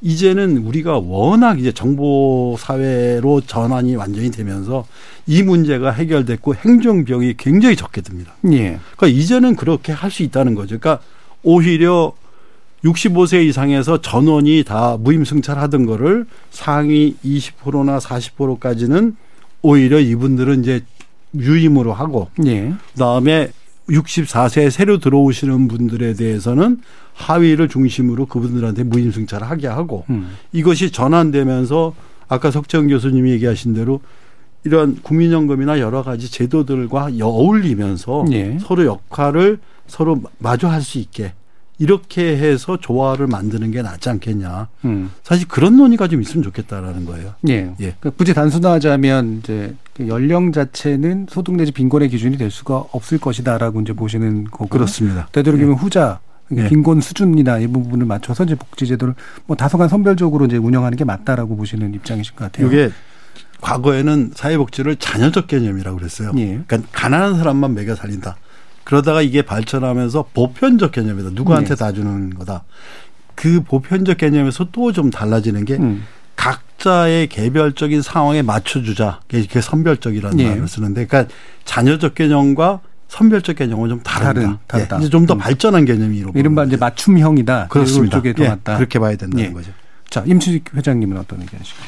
이제는 우리가 워낙 이제 정보 사회로 전환이 완전히 되면서 이 문제가 해결됐고 행정 비용이 굉장히 적게 듭니다. 예. 그러니까 이제는 그렇게 할 수 있다는 거죠. 그러니까 오히려 65세 이상에서 전원이 다 무임승차를 하던 거를 상위 20%나 40%까지는 오히려 이분들은 이제 유임으로 하고 예. 그다음에 64세 새로 들어오시는 분들에 대해서는 하위를 중심으로 그분들한테 무임 승차를 하게 하고 음. 이것이 전환되면서 아까 석정 교수님이 얘기하신 대로 이런 국민연금이나 여러 가지 제도들과 어울리면서 예. 서로 역할을 서로 마주할 수 있게 이렇게 해서 조화를 만드는 게 낫지 않겠냐. 음. 사실 그런 논의가 좀 있으면 좋겠다라는 거예요. 예. 예. 그러니까 굳이 단순화하자면 이제 그 연령 자체는 소득 내지 빈곤의 기준이 될 수가 없을 것이다라고 이제 보시는 거고. 그렇습니다. 되도록이면 예. 후자 그러니까 예. 빈곤 수준이나 이 부분을 맞춰서 이제 복지 제도를 뭐 다소간 선별적으로 이제 운영하는 게 맞다라고 보시는 입장이신 것 같아요. 이게 과거에는 사회복지를 자녀적 개념이라고 그랬어요. 예. 그러니까 가난한 사람만 먹여 살린다. 그러다가 이게 발전하면서 보편적 개념이다. 누구한테 네. 다 주는 거다. 그 보편적 개념에서 또 좀 달라지는 게 음. 각자의 개별적인 상황에 맞춰주자. 그게 선별적이라는 네. 말을 쓰는데, 그러니까 자녀적 개념과 선별적 개념은 좀 다르다. 다르다. 예. 이제 좀더 음. 발전한 개념이로. 이른바 이제 맞춤형이다. 그렇습니다. 쪽에 더 맞다. 예. 그렇게 봐야 된다는 예. 거죠. 자, 임치직 회장님은 어떤 의견이십니까?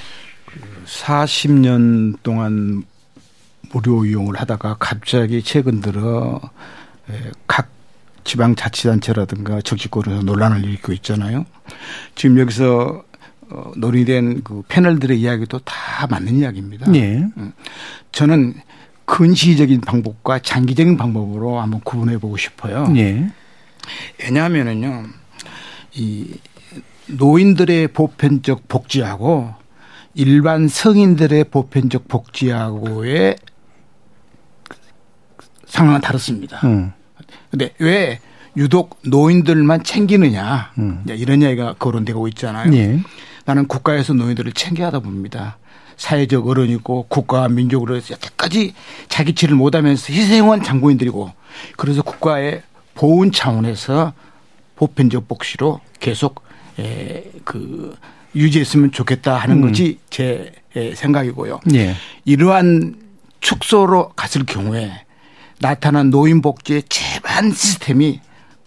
40년 동안 무료 이용을 하다가 갑자기 최근 들어 예, 각 지방자치단체라든가 정치권에서 논란을 일으키고 있잖아요. 지금 여기서 어, 논의된 그 패널들의 이야기도 다 맞는 이야기입니다. 예. 음. 저는 근시적인 방법과 장기적인 방법으로 한번 구분해 보고 싶어요. 예. 왜냐하면은요, 이 노인들의 보편적 복지하고 일반 성인들의 보편적 복지하고의 상황은 다릅니다. 음. 근데 왜 유독 노인들만 챙기느냐 음. 이런 이야기가 거론되고 있잖아요. 예. 나는 국가에서 노인들을 챙겨야 하다 봅니다. 사회적 어른이고 국가와 민족으로 여태까지 자기 치를 못하면서 희생한 장군인들이고 그래서 국가의 보훈 차원에서 보편적 복지로 계속 에, 그 유지했으면 좋겠다 하는 음. 것이 제 에, 생각이고요. 예. 이러한 축소로 갔을 경우에 나타난 노인 복지의 제반 시스템이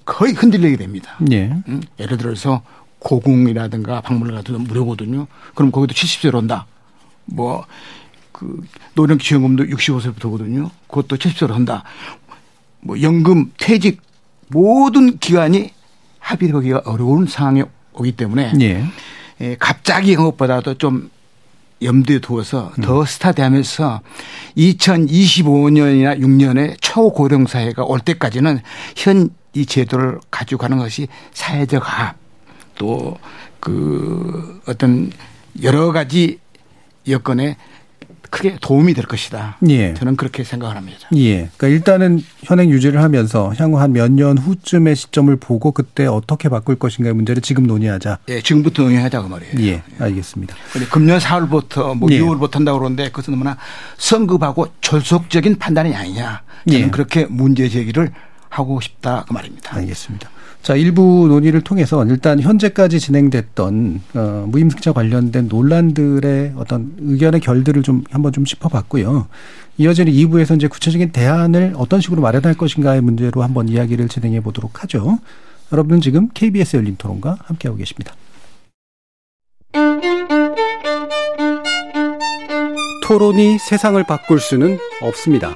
거의 흔들리게 됩니다. 예. 음, 예를 들어서 고궁이라든가 박물관 같은 건 무료거든요. 그럼 거기도 70세로 한다. 뭐, 그, 노령 기여금도 65세부터거든요. 그것도 70세로 한다. 뭐, 연금, 퇴직, 모든 기관이 합의하기가 어려운 상황이 오기 때문에 예. 예, 갑자기 한 것보다도 좀 염두에 두어서 더 스타트하면서 2025년이나 6년에 초고령 사회가 올 때까지는 현 이 제도를 가지고 가는 것이 사회적 합, 또 그 어떤 여러 가지 여건에 크게 도움이 될 것이다. 예. 저는 그렇게 생각을 합니다. 예. 그러니까 일단은 현행 유지를 하면서 향후 한 몇 년 후쯤의 시점을 보고 그때 어떻게 바꿀 것인가의 문제를 지금 논의하자. 예, 지금부터 논의하자 그 말이에요. 예. 알겠습니다. 근데 금년 4월부터 뭐 예. 6월부터 한다고 그러는데 그것은 너무나 성급하고 졸속적인 판단이 아니냐. 저는 예. 그렇게 문제 제기를 하고 싶다 그 말입니다. 알겠습니다. 자, 일부 논의를 통해서 일단 현재까지 진행됐던 어, 무임승차 관련된 논란들의 어떤 의견의 결들을 좀 한번 좀 짚어봤고요. 이어지는 2부에서 이제 구체적인 대안을 어떤 식으로 마련할 것인가의 문제로 한번 이야기를 진행해 보도록 하죠. 여러분은 지금 KBS 열린 토론과 함께하고 계십니다. 토론이 세상을 바꿀 수는 없습니다.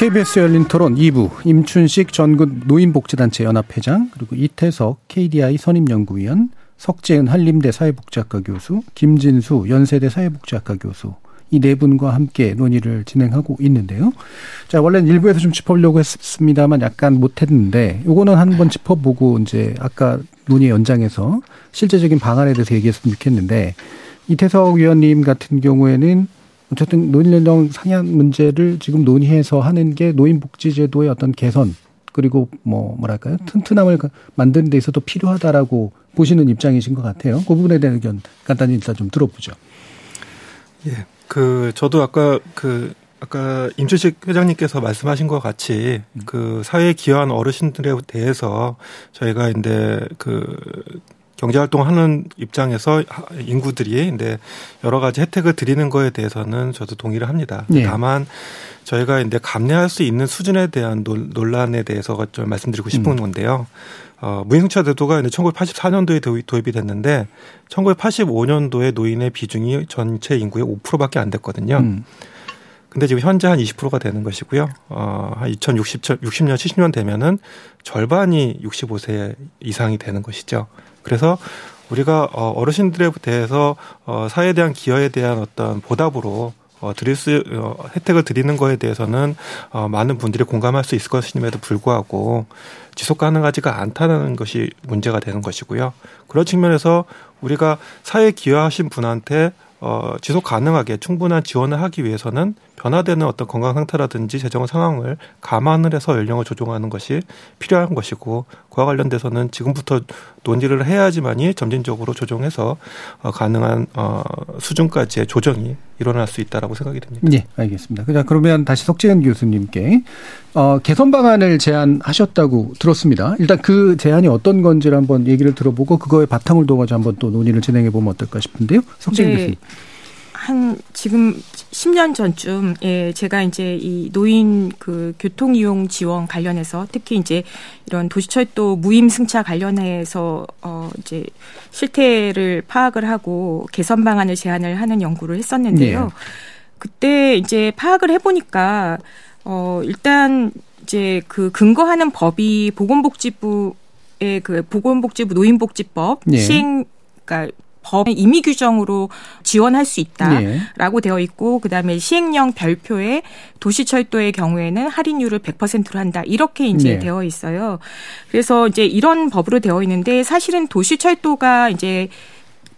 KBS 열린 토론 2부 임춘식 전국 노인복지단체 연합회장 그리고 이태석 KDI 선임연구위원 석재은 한림대 사회복지학과 교수 김진수 연세대 사회복지학과 교수 이 네 분과 함께 논의를 진행하고 있는데요. 자 원래는 일부에서 좀 짚어보려고 했습니다만 약간 못했는데 요거는 한번 짚어보고 이제 아까 논의 연장해서 실제적인 방안에 대해서 얘기했으면 좋겠는데 이태석 위원님 같은 경우에는 어쨌든 노인연령 상향 문제를 지금 논의해서 하는 게 노인복지제도의 어떤 개선 그리고 뭐 뭐랄까요 튼튼함을 만드는 데 있어도 필요하다라고 보시는 입장이신 것 같아요. 그 부분에 대한 의견 간단히 일단 좀 들어보죠. 예. 그 저도 아까 그 아까 임주식 회장님께서 말씀하신 것 같이 그 사회에 기여한 어르신들에 대해서 저희가 이제 그 경제활동하는 입장에서 인구들이 근데 여러 가지 혜택을 드리는 거에 대해서는 저도 동의를 합니다. 네. 다만 저희가 이제 감내할 수 있는 수준에 대한 논- 논란에 대해서 좀 말씀드리고 싶은 음. 건데요. 어, 무임승차 제도가 이제 1984년도에 도입, 도입이 됐는데 1985년도에 노인의 비중이 전체 인구의 5%밖에 안 됐거든요. 음. 근데 지금 현재 한 20%가 되는 것이고요. 어, 한 2060, 60년, 70년 되면은 절반이 65세 이상이 되는 것이죠. 그래서 우리가 어, 어르신들에 대해서 어, 사회에 대한 기여에 대한 어떤 보답으로 어, 드릴 수, 어, 혜택을 드리는 거에 대해서는 어, 많은 분들이 공감할 수 있을 것임에도 불구하고 지속 가능하지가 않다는 것이 문제가 되는 것이고요. 그런 측면에서 우리가 사회에 기여하신 분한테 어, 지속 가능하게 충분한 지원을 하기 위해서는 변화되는 어떤 건강 상태라든지 재정 상황을 감안을 해서 연령을 조정하는 것이 필요한 것이고 그와 관련돼서는 지금부터 논의를 해야지만이 점진적으로 조정해서 어, 가능한 어, 수준까지의 조정이 일어날 수 있다라고 생각이 됩니다. 예, 알겠습니다. 자, 그러면 다시 석재현 교수님께 어, 개선 방안을 제안하셨다고 들었습니다. 일단 그 제안이 어떤 건지를 한번 얘기를 들어보고 그거에 바탕을 둬가지고 한번 또 논의를 진행해 보면 어떨까 싶은데요. 석재현 네. 교수님. 한 지금 10년 전쯤 예 제가 이제 이 노인 그 교통 이용 지원 관련해서 특히 이제 이런 도시철도 무임 승차 관련해서 어 이제 실태를 파악을 하고 개선 방안을 제안을 하는 연구를 했었는데요. 네. 그때 이제 파악을 해 보니까 어 일단 이제 그 근거하는 법이 보건복지부 의 그 보건복지부 노인복지법 예. 시행 그러니까 법 임의 규정으로 지원할 수 있다라고 예. 되어 있고 그다음에 시행령 별표에 도시철도의 경우에는 할인율을 100%로 한다 이렇게 이제 네. 되어 있어요. 그래서 이제 이런 법으로 되어 있는데 사실은 도시철도가 이제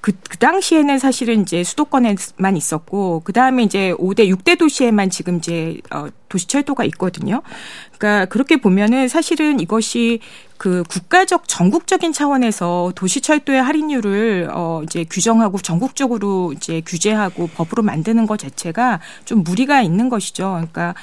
그, 그 당시에는 사실은 이제 수도권에만 있었고, 그 다음에 이제 5대, 6대 도시에만 지금 이제, 어, 도시철도가 있거든요. 그러니까 그렇게 보면은 사실은 이것이 그 국가적, 전국적인 차원에서 도시철도의 할인율을 어, 이제 규정하고 전국적으로 이제 규제하고 법으로 만드는 것 자체가 좀 무리가 있는 것이죠. 그러니까,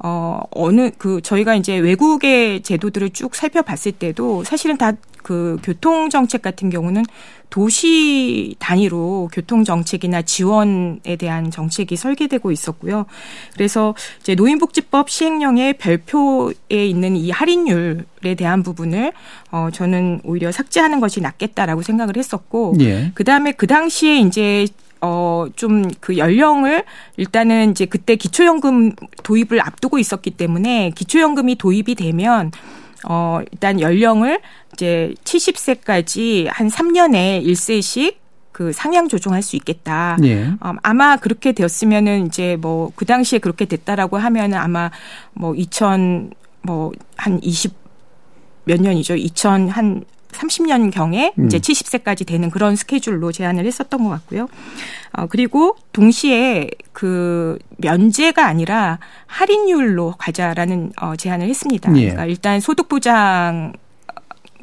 어, 어느 그 저희가 이제 외국의 제도들을 쭉 살펴봤을 때도 사실은 다 그 교통 정책 같은 경우는 도시 단위로 교통 정책이나 지원에 대한 정책이 설계되고 있었고요. 그래서 이제 노인복지법 시행령의 별표에 있는 이 할인율에 대한 부분을 어 저는 오히려 삭제하는 것이 낫겠다라고 생각을 했었고 예. 그다음에 그 당시에 이제 어, 좀 그 연령을 일단은 이제 그때 기초연금 도입을 앞두고 있었기 때문에 기초연금이 도입이 되면 어, 일단 연령을 이제 70세까지 한 3년에 1세씩 그 상향 조정할 수 있겠다. 예. 어, 아마 그렇게 되었으면은 이제 뭐 그 당시에 그렇게 됐다라고 하면은 아마 뭐 2000 뭐 한 20 몇 년이죠. 2000 한 30년 경에 이제 음. 70세까지 되는 그런 스케줄로 제안을 했었던 것 같고요. 어, 그리고 동시에 그 면제가 아니라 할인율로 가자라는 어, 제안을 했습니다. 예. 그러니까 일단 소득 보장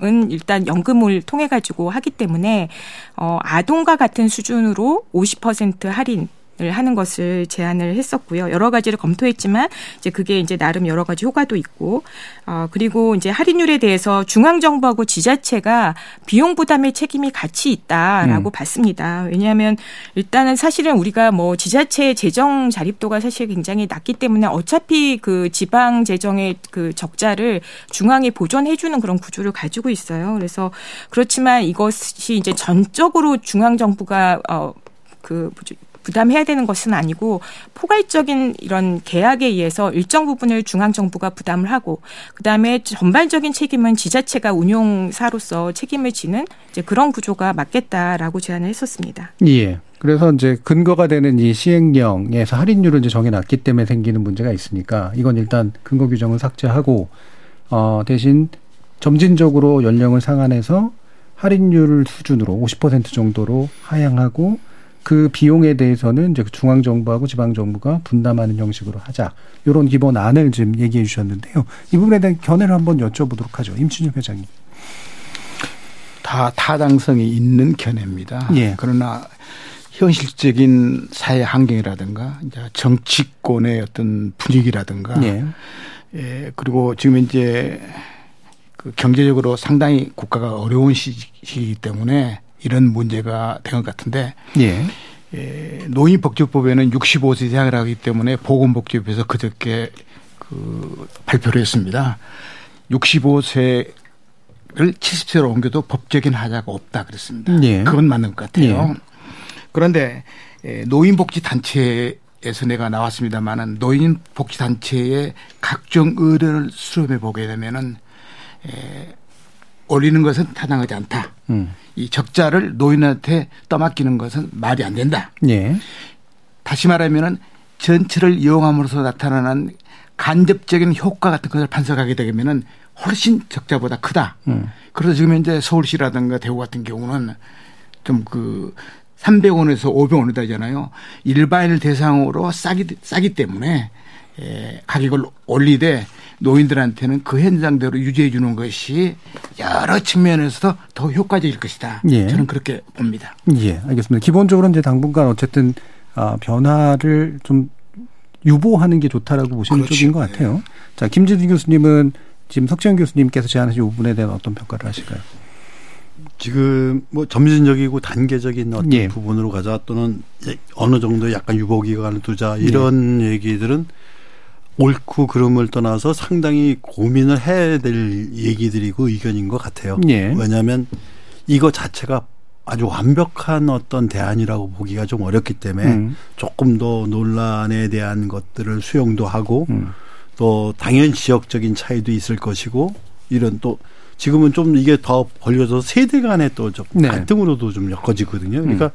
은 일단 연금을 통해 가지고 하기 때문에 어 아동과 같은 수준으로 50% 할인 을 하는 것을 제안을 했었고요. 여러 가지를 검토했지만 이제 그게 이제 나름 여러 가지 효과도 있고 어 그리고 이제 할인율에 대해서 중앙 정부하고 지자체가 비용 부담의 책임이 같이 있다라고 음. 봤습니다. 왜냐하면 일단은 사실은 우리가 뭐 지자체 재정 자립도가 사실 굉장히 낮기 때문에 어차피 그 지방 재정의 그 적자를 중앙이 보존해 주는 그런 구조를 가지고 있어요. 그래서 그렇지만 이것이 이제 전적으로 중앙 정부가 어그 부담해야 되는 것은 아니고 포괄적인 이런 계약에 의해서 일정 부분을 중앙 정부가 부담을 하고 그다음에 전반적인 책임은 지자체가 운용사로서 책임을 지는 이제 그런 구조가 맞겠다라고 제안을 했었습니다. 예. 그래서 이제 근거가 되는 이 시행령에서 할인율을 이제 정해놨기 때문에 생기는 문제가 있으니까 이건 일단 근거 규정을 삭제하고 어 대신 점진적으로 연령을 상한해서 할인율 수준으로 50% 정도로 하향하고 그 비용에 대해서는 이제 중앙 정부하고 지방 정부가 분담하는 형식으로 하자. 이런 기본 안을 지금 얘기해 주셨는데요. 이 부분에 대한 견해를 한번 여쭤보도록 하죠. 임춘영 회장님. 다 타당성이 있는 견해입니다. 예. 그러나 현실적인 사회 환경이라든가 이제 정치권의 어떤 분위기라든가 예. 예, 그리고 지금 이제 그 경제적으로 상당히 국가가 어려운 시기이기 때문에 이런 문제가 된 것 같은데 예. 예, 노인복지법에는 65세 이상이라 하기 때문에 보건복지법에서 그저께 그 발표를 했습니다. 65세를 70세로 옮겨도 법적인 하자가 없다 그랬습니다. 예. 그건 맞는 것 같아요. 예. 그런데 예, 노인복지단체에서 내가 나왔습니다마는 노인 복지 단체의 각종 의뢰를 수렴해 보게 되면은 예, 올리는 것은 타당하지 않다. 음. 이 적자를 노인한테 떠맡기는 것은 말이 안 된다. 예. 다시 말하면은 전체를 이용함으로써 나타나는 간접적인 효과 같은 것을 판석하게 되면은 훨씬 적자보다 크다. 음. 그래서 지금 현재 서울시라든가 대구 같은 경우는 좀그 300원에서 500원이다 하잖아요. 일반인을 대상으로 싸기, 싸기 때문에 예, 가격을 올리되 노인들한테는 그 현상대로 유지해 주는 것이 여러 측면에서 더 효과적일 것이다. 예. 저는 그렇게 봅니다. 예, 알겠습니다. 기본적으로 이제 당분간 어쨌든 아, 변화를 좀 유보하는 게 좋다라고 보시는 그렇죠. 쪽인 것 같아요. 자, 김진두 교수님은 지금 석지현 교수님께서 제안하신 이 부분에 대한 어떤 평가를 하실까요? 지금 뭐 점진적이고 단계적인 어떤 예. 부분으로 가자 또는 어느 정도 약간 유보 기간을 두자 이런 얘기들은 옳고 그름을 떠나서 상당히 고민을 해야 될 얘기들이고 의견인 것 같아요. 예. 왜냐하면 이거 자체가 아주 완벽한 어떤 대안이라고 보기가 좀 어렵기 때문에 음. 조금 더 논란에 대한 것들을 수용도 하고 음. 또 당연 지역적인 차이도 있을 것이고 이런 또 지금은 좀 이게 더 벌려서 세대 간의 또좀 네. 갈등으로도 좀 엮어지거든요. 그러니까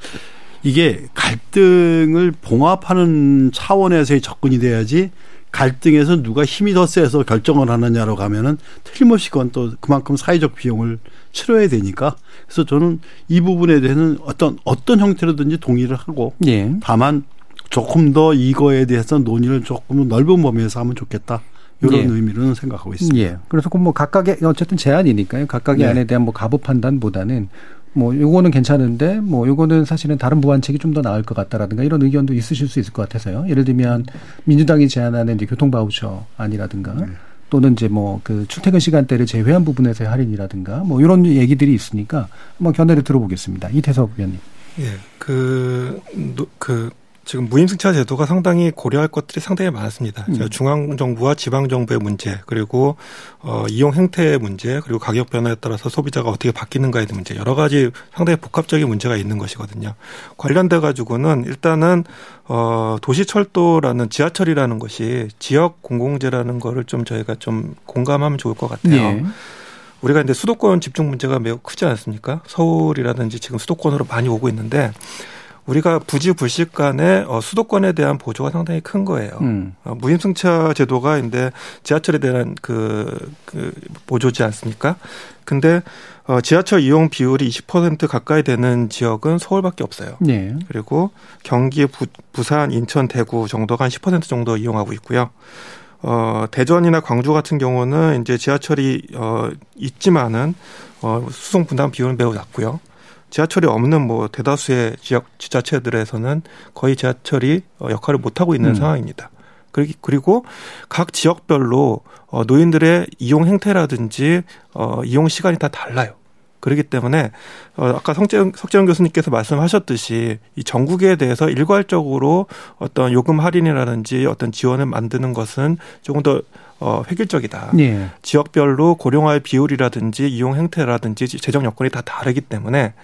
이게 갈등을 봉합하는 차원에서의 접근이 돼야지 갈등에서 누가 힘이 더 세서 결정을 하느냐로 가면은 틀림없이 그건 또 그만큼 사회적 비용을 치러야 되니까 그래서 저는 이 부분에 대해서는 어떤 어떤 형태로든지 동의를 하고 예. 다만 조금 더 이거에 대해서 논의를 조금 넓은 범위에서 하면 좋겠다. 이런 예. 의미로는 생각하고 있습니다. 예. 그래서 그뭐 각각의 어쨌든 제안이니까요. 각각의 네. 안에 대한 뭐 가부 판단보다는 뭐 요거는 괜찮은데 뭐 요거는 사실은 다른 무한책이 좀 더 나을 것 같다라든가 이런 의견도 있으실 수 있을 것 같아서요. 예를 들면 민주당이 제안하는 이제 교통 바우처 아니라든가 네. 또는 이제 뭐 그 출퇴근 시간대를 제외한 부분에서의 할인이라든가 뭐 이런 얘기들이 있으니까 한번 견해를 들어보겠습니다. 이태석 의원님. 예, 그, 노- 그, 지금 무임승차 제도가 상당히 고려할 것들이 상당히 많았습니다. 음. 중앙 정부와 지방 정부의 문제, 그리고, 어, 이용 행태의 문제, 그리고 가격 변화에 따라서 소비자가 어떻게 바뀌는가에 대한 문제, 여러 가지 상당히 복합적인 문제가 있는 것이거든요. 관련돼 가지고는 일단은, 어, 도시철도라는 지하철이라는 것이 지역 공공재라는 거를 좀 저희가 좀 공감하면 좋을 것 같아요. 예. 우리가 이제 수도권 집중 문제가 매우 크지 않습니까? 서울이라든지 지금 수도권으로 많이 오고 있는데 우리가 부지불식 간에 어, 수도권에 대한 보조가 상당히 큰 거예요. 음. 어, 무임승차 제도가 근데 지하철에 대한 그, 그 보조지 않습니까? 근데 어, 지하철 이용 비율이 20% 가까이 되는 지역은 서울밖에 없어요. 예. 그리고 경기, 부, 부산, 인천, 대구 정도가 한 10% 정도 이용하고 있고요. 어, 대전이나 광주 같은 경우는 이제 지하철이 어, 있지만은 어, 수송 분담 비율은 매우 낮고요. 지하철이 없는 뭐 대다수의 지역 지자체들에서는 거의 지하철이 어, 역할을 못 하고 있는 음. 상황입니다. 그리- 그리고 각 지역별로 어, 노인들의 이용 행태라든지 어, 이용 시간이 다 달라요. 그렇기 때문에 어, 아까 성재영, 석재영 교수님께서 말씀하셨듯이 이 전국에 대해서 일괄적으로 어떤 요금 할인이라든지 어떤 지원을 만드는 것은 조금 더 어, 획일적이다. 예. 지역별로 고령화의 비율이라든지 이용 행태라든지 재정 여건이 다 다르기 때문에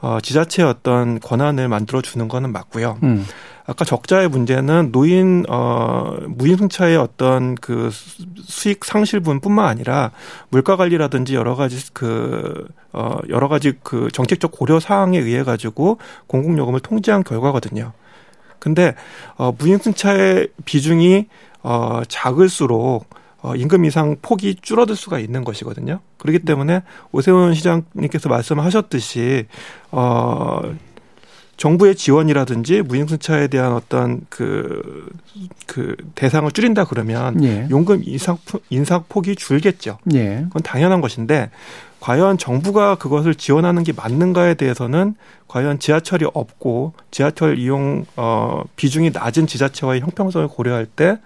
어, 지자체의 어떤 권한을 만들어 주는 거는 맞고요. 음. 아까 적자의 문제는 노인 어 무임승차의 어떤 그 수- 수익 상실분뿐만 아니라 물가 관리라든지 여러 가지 그어 여러 가지 그 정책적 고려 사항에 의해 가지고 공공 요금을 통제한 결과거든요. 근데 어 무임승차의 비중이 어 작을수록 어 임금 인상 폭이 줄어들 수가 있는 것이거든요. 그렇기 때문에 오세훈 시장님께서 말씀하셨듯이 어 정부의 지원이라든지 무임승차에 대한 어떤 그, 그 대상을 줄인다 그러면 예. 용금 인상, 인상 폭이 줄겠죠. 예. 그건 당연한 것인데 과연 정부가 그것을 지원하는 게 맞는가에 대해서는 과연 지하철이 없고 지하철 이용 어 비중이 낮은 지자체와의 형평성을 고려할 때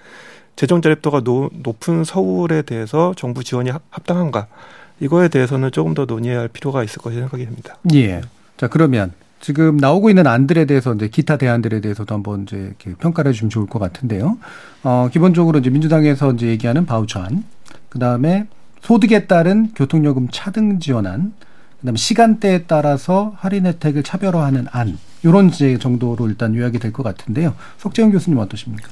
재정 자립도가 노- 높은 서울에 대해서 정부 지원이 합- 합당한가 이거에 대해서는 조금 더 논의해야 할 필요가 있을 것이 생각이 됩니다. 예. 자, 그러면 지금 나오고 있는 안들에 대해서 이제 기타 대안들에 대해서도 한번 이제 이렇게 평가를 해주면 좋을 것 같은데요. 어, 기본적으로 이제 민주당에서 이제 얘기하는 바우처안, 그 다음에 소득에 따른 교통요금 차등 지원안, 그 다음에 시간대에 따라서 할인 혜택을 차별화하는 안, 요런 이제 정도로 일단 요약이 될 것 같은데요. 석재영 교수님 어떠십니까?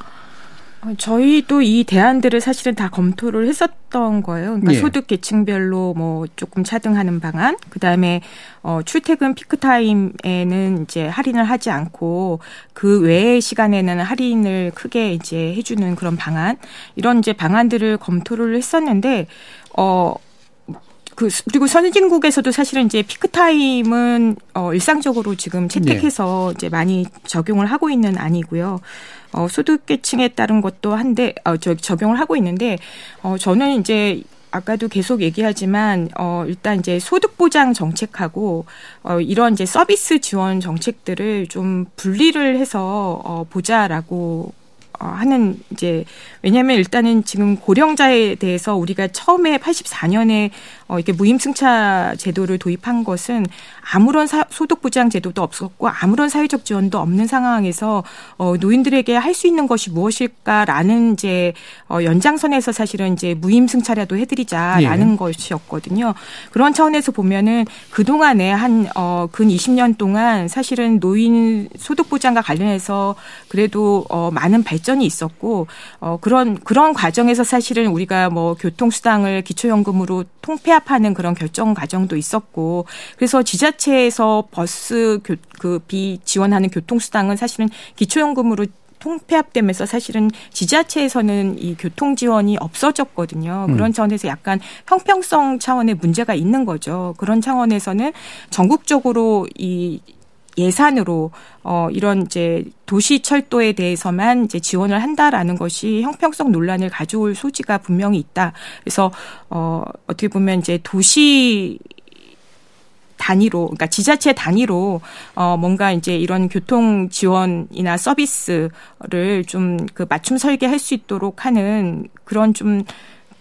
어, 저희 도 이 대안들을 사실은 다 검토를 했었던 거예요. 그러니까 예. 소득 계층별로 뭐 조금 차등하는 방안, 그 다음에 어 출퇴근 피크 타임에는 이제 할인을 하지 않고 그 외의 시간에는 할인을 크게 이제 해주는 그런 방안, 이런 이제 방안들을 검토를 했었는데 어. 그 그리고 선진국에서도 사실은 이제 피크 타임은 어 일상적으로 지금 채택해서 이제 많이 적용을 하고 있는 안이고요. 어 소득계층에 따른 것도 한데 어 저 적용을 하고 있는데 어 저는 이제 아까도 계속 얘기하지만 어 일단 이제 소득 보장 정책하고 어 이런 이제 서비스 지원 정책들을 좀 분리를 해서 어 보자라고 어, 하는 이제 왜냐하면 일단은 지금 고령자에 대해서 우리가 처음에 84년에 어, 이렇게 무임승차 제도를 도입한 것은 아무런 사, 소득보장 제도도 없었고 아무런 사회적 지원도 없는 상황에서 어, 노인들에게 할 수 있는 것이 무엇일까라는 이제 어, 연장선에서 사실은 이제 무임승차라도 해드리자라는 예. 것이었거든요. 그런 차원에서 보면은 그 동안에 한 어, 근 20년 동안 사실은 노인 소득보장과 관련해서 그래도 어, 많은 발전이 있었고 어, 그런 그런 과정에서 사실은 우리가 뭐 교통수당을 기초연금으로 통폐합 하는 그런 결정 과정도 있었고 그래서 지자체에서 버스 교, 그비 지원하는 교통수당은 사실은 기초연금으로 통폐합되면서 사실은 지자체에서는 이 교통 지원이 없어졌거든요. 그런 음. 차원에서 약간 형평성 차원의 문제가 있는 거죠. 그런 차원에서는 전국적으로 이 예산으로 어 이런 이제 도시 철도에 대해서만 이제 지원을 한다라는 것이 형평성 논란을 가져올 소지가 분명히 있다. 그래서 어 어떻게 보면 이제 도시 단위로 그러니까 지자체 단위로 어 뭔가 이제 이런 교통 지원이나 서비스를 좀 그 맞춤 설계할 수 있도록 하는 그런 좀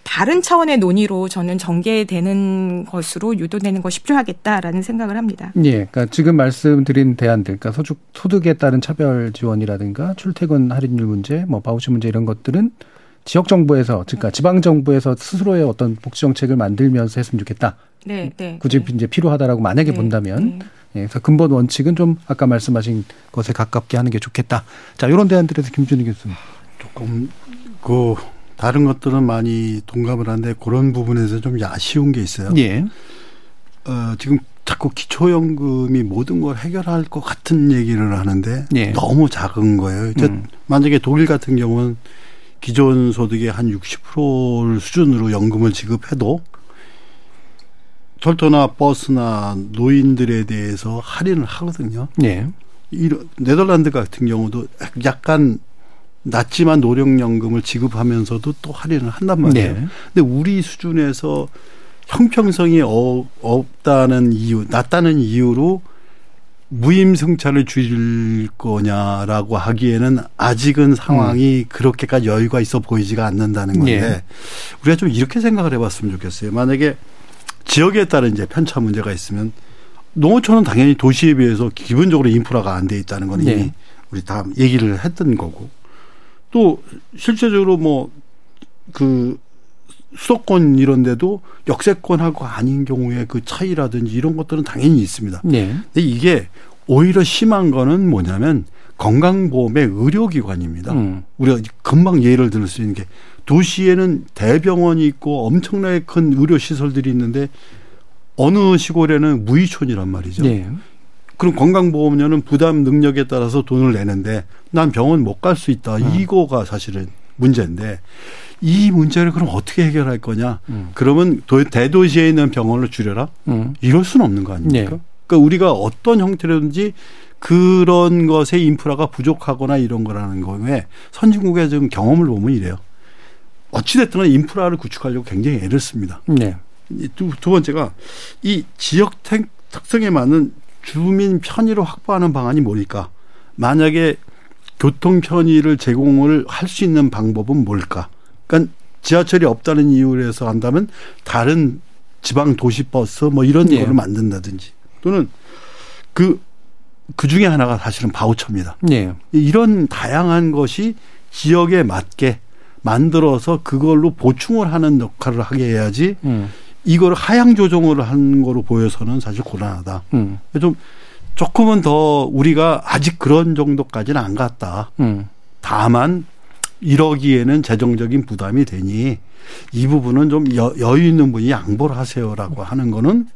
다른 차원의 논의로 저는 전개되는 것으로 유도되는 것이 필요하겠다라는 생각을 합니다. 예, 그러니까 지금 말씀드린 대안들, 그러니까 소득, 소득에 따른 차별 지원이라든가 출퇴근 할인율 문제, 뭐 바우처 문제 이런 것들은 지역 정부에서, 그러니까 지방 정부에서 스스로의 어떤 복지 정책을 만들면서 했으면 좋겠다. 네, 네. 굳이 네. 이제 필요하다라고 만약에 네, 본다면. 네. 예, 그래서 근본 원칙은 좀 아까 말씀하신 것에 가깝게 하는 게 좋겠다. 자, 이런 대안들에서 김준희 교수님. 조금 그 다른 것들은 많이 동감을 하는데 그런 부분에서 좀 아쉬운 게 있어요. 예. 어, 지금 자꾸 기초연금이 모든 걸 해결할 것 같은 얘기를 하는데 예. 너무 작은 거예요. 음. 만약에 독일 같은 경우는 기존 소득의 한 60% 수준으로 연금을 지급해도 철도나 버스나 노인들에 대해서 할인을 하거든요. 예. 이런 네덜란드 같은 경우도 약간 낮지만 노령연금을 지급하면서도 또 할인을 한단 말이에요. 네. 근데 우리 수준에서 형평성이 어, 없다는 이유, 낮다는 이유로 무임승차를 줄일 거냐라고 하기에는 아직은 상황이 음. 그렇게까지 여유가 있어 보이지가 않는다는 건데 네. 우리가 좀 이렇게 생각을 해봤으면 좋겠어요. 만약에 지역에 따른 이제 편차 문제가 있으면 농어촌은 당연히 도시에 비해서 기본적으로 인프라가 안 돼 있다는 건 이미 네. 우리 다 얘기를 했던 거고 또 실제적으로 뭐 그 수도권 이런 데도 역세권하고 아닌 경우에 그 차이라든지 이런 것들은 당연히 있습니다. 네. 근데 이게 오히려 심한 거는 뭐냐면 건강보험의 의료기관입니다. 음. 우리가 금방 예를 들 수 있는 게 도시에는 대병원이 있고 엄청나게 큰 의료시설들이 있는데 어느 시골에는 무의촌이란 말이죠. 네. 그럼 건강보험료는 부담 능력에 따라서 돈을 내는데 난 병원 못 갈 수 있다. 음. 이거가 사실은 문제인데 이 문제를 그럼 어떻게 해결할 거냐? 음. 그러면 대도시에 있는 병원을 줄여라? 음. 이럴 수는 없는 거 아닙니까? 네. 그러니까 우리가 어떤 형태로든지 그런 것에 인프라가 부족하거나 이런 거라는 거에 선진국의 좀 경험을 보면 이래요. 어찌됐든 인프라를 구축하려고 굉장히 애를 씁니다. 네. 두, 두 번째가 이 지역 특성에 맞는 주민 편의를 확보하는 방안이 뭘까? 만약에 교통 편의를 제공을 할 수 있는 방법은 뭘까? 그러니까 지하철이 없다는 이유로 해서 한다면 다른 지방 도시 버스 뭐 이런 네. 거를 만든다든지 또는 그, 그 중에 하나가 사실은 바우처입니다. 네. 이런 다양한 것이 지역에 맞게 만들어서 그걸로 보충을 하는 역할을 하게 해야지 음. 이걸 하향 조정을 한 거로 보여서는 사실 곤란하다. 음. 좀 조금은 더 우리가 아직 그런 정도까지는 안 갔다. 음. 다만 이러기에는 재정적인 부담이 되니 이 부분은 좀 여, 여유 있는 분이 양보를 하세요라고 하는 거는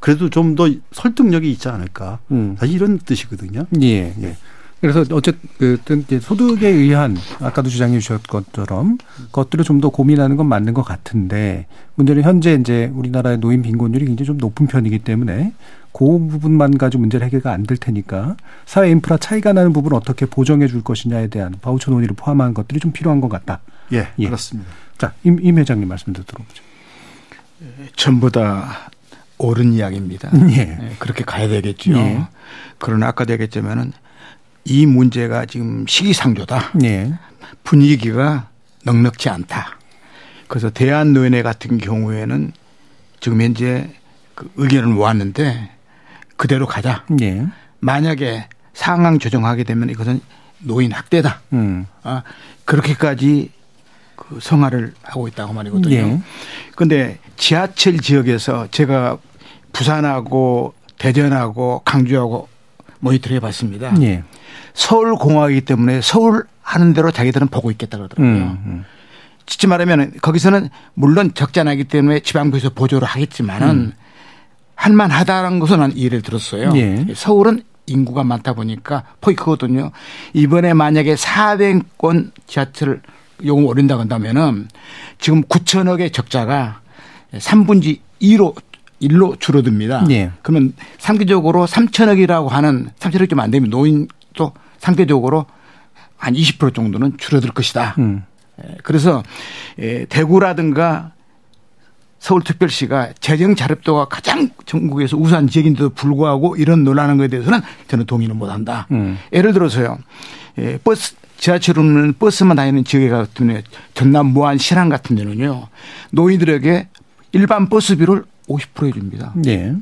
그래도 좀 더 설득력이 있지 않을까. 음. 사실 이런 뜻이거든요. 예, 예. 그래서 어쨌든 소득에 의한 아까도 주장해 주셨 것처럼 그것들을 좀 더 고민하는 건 맞는 것 같은데 문제는 현재 이제 우리나라의 노인 빈곤율이 굉장히 좀 높은 편이기 때문에 그 부분만 가지고 문제를 해결가 안 될 테니까 사회 인프라 차이가 나는 부분을 어떻게 보정해 줄 것이냐에 대한 바우처 논의를 포함한 것들이 좀 필요한 것 같다. 예, 예. 그렇습니다. 자, 임, 임 회장님 말씀 도 들어보죠. 전부 다 옳은 이야기입니다. 예. 네, 그렇게 가야 되겠죠. 예. 그러나 아까 되겠지만은 이 문제가 지금 시기상조다. 예. 분위기가 넉넉지 않다. 그래서 대한노인회 같은 경우에는 지금 현재 그 의견을 모았는데 그대로 가자. 예. 만약에 상황 조정하게 되면 이것은 노인 학대다. 음. 아, 그렇게까지 그 성화를 하고 있다고 말이거든요. 예. 근데 지하철 지역에서 제가 부산하고 대전하고 강주하고 모니터를 해봤습니다. 예. 서울 공화이기 때문에 서울 하는 대로 자기들은 보고 있겠다 그러더라고요. 음, 음. 말하면 거기서는 물론 적자나기 때문에 지방부에서 보조를 하겠지만은 음. 할만하다는 것은 난 이해를 들었어요. 예. 서울은 인구가 많다 보니까 포이 크거든요. 이번에 만약에 400권 지하철을 요금 올린다고 한다면은 지금 9천억의 적자가 3분지 2로 1로 줄어듭니다. 예. 그러면 상대적으로 3천억이라고 하는 3천억 좀 안 되면 노인도 상대적으로 한 20% 정도는 줄어들 것이다. 음. 예, 그래서 예, 대구라든가 서울특별시가 재정 자립도가 가장 전국에서 우수한 지역인데도 불구하고 이런 논란한 것에 대해서는 저는 동의는 못한다. 음. 예를 들어서요. 예, 버스 지하철 없는 버스만 다니는 지역에 같은 전남 무안 신안 같은 데는요. 노인들에게 일반 버스비를 50% 해줍니다. 예.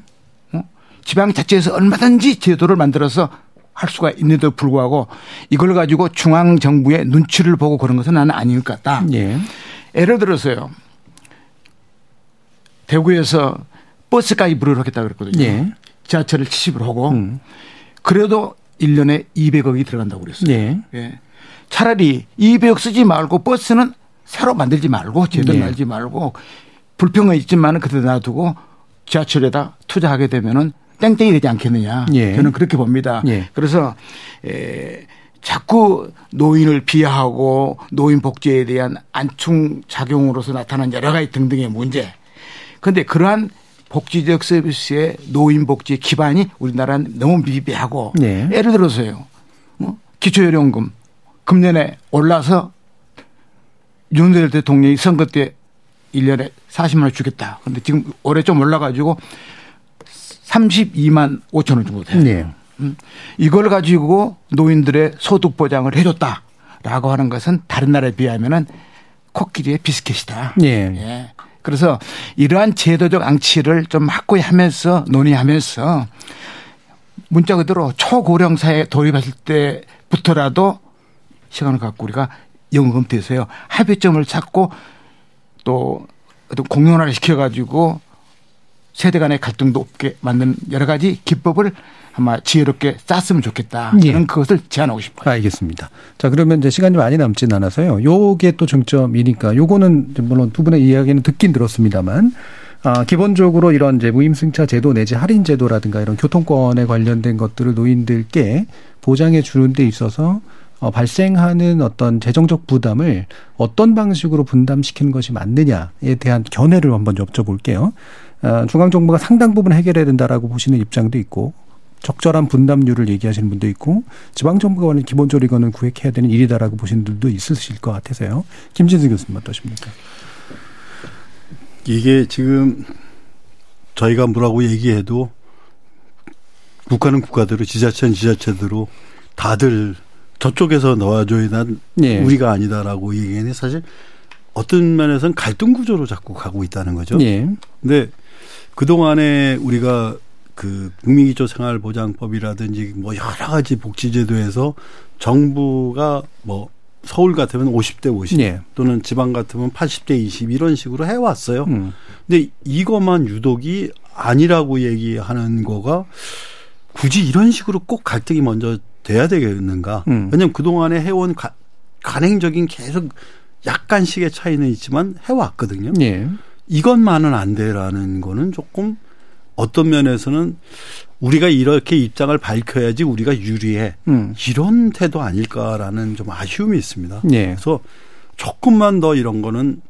어? 지방자치에서 얼마든지 제도를 만들어서 할 수가 있는데도 불구하고 이걸 가지고 중앙 정부의 눈치를 보고 그런 것은 나는 아닐 것 같다. 예. 예를 들어서요. 대구에서 버스까지 무료로 하겠다 그랬거든요. 예. 지하철을 70으로 하고 음. 그래도 1년에 200억이 들어간다고 그랬어요. 예. 예. 차라리 200억 쓰지 말고 버스는 새로 만들지 말고 제대로 예. 말지 말고 불평은 있지만은 그대로 놔두고 지하철에다 투자하게 되면은 땡땡이 되지 않겠느냐. 예. 저는 그렇게 봅니다. 예. 그래서 에, 자꾸 노인을 비하하고 노인 복지에 대한 안충 작용으로서 나타난 여러 가지 등등의 문제. 그런데 그러한 복지적 서비스의 노인 복지 기반이 우리나라는 너무 미비하고 예. 예를 들어서요. 어? 기초요령금 금년에 올라서 윤석열 대통령이 선거 때 1년에 40만 원 주겠다. 근데 지금 올해 좀 올라가지고 32만 5천 원 정도 돼요. 예. 음. 이걸 가지고 노인들의 소득 보장을 해줬다라고 하는 것은 다른 나라에 비하면은 코끼리의 비스켓이다. 예. 예. 그래서 이러한 제도적 앙치를 좀 확고히 하면서 논의하면서 문자 그대로 초고령 사회에 도입했을 때부터라도 시간을 갖고 우리가 영검토해서요 합의점을 찾고 또 어떤 공론화를 시켜가지고 세대 간의 갈등도 없게 만드는 여러 가지 기법을 아마 지혜롭게 짰으면 좋겠다. 예. 저는 그것을 제안하고 싶어요. 알겠습니다. 자, 그러면 이제 시간이 많이 남진 않아서요. 요게 또 중점이니까 요거는 물론 두 분의 이야기는 듣긴 들었습니다만 아, 기본적으로 이런 이제 무임승차 제도 내지 할인 제도라든가 이런 교통권에 관련된 것들을 노인들께 보장해 주는 데 있어서 어, 발생하는 어떤 재정적 부담을 어떤 방식으로 분담시키는 것이 맞느냐에 대한 견해를 한번 여쭤볼게요. 아, 중앙정부가 상당 부분 해결해야 된다라고 보시는 입장도 있고 적절한 분담률을 얘기하시는 분도 있고 지방정부가 기본적으로 이거는 구획해야 되는 일이다라고 보시는 분도 있으실 것 같아서요. 김진수 교수님 어떠십니까? 이게 지금 저희가 뭐라고 얘기해도 국가는 국가대로 지자체는 지자체대로 다들 저쪽에서 넣어줘야 난 예. 우리가 아니다라고 얘기하는 사실 어떤 면에서는 갈등 구조로 자꾸 가고 있다는 거죠. 예. 근데 그동안에 우리가 그 국민기초 생활보장법이라든지 뭐 여러 가지 복지제도에서 정부가 뭐 서울 같으면 50대 50 예. 또는 지방 같으면 80대 20 이런 식으로 해왔어요. 음. 근데 이것만 유독이 아니라고 얘기하는 거가 굳이 이런 식으로 꼭 갈등이 먼저 돼야 되겠는가? 음. 왜냐하면 그동안에 해온 가, 간행적인 계속 약간씩의 차이는 있지만 해왔거든요. 예. 이것만은 안 돼라는 거는 조금 어떤 면에서는 우리가 이렇게 입장을 밝혀야지 우리가 유리해. 음. 이런 태도 아닐까라는 좀 아쉬움이 있습니다. 예. 그래서 조금만 더 이런 거는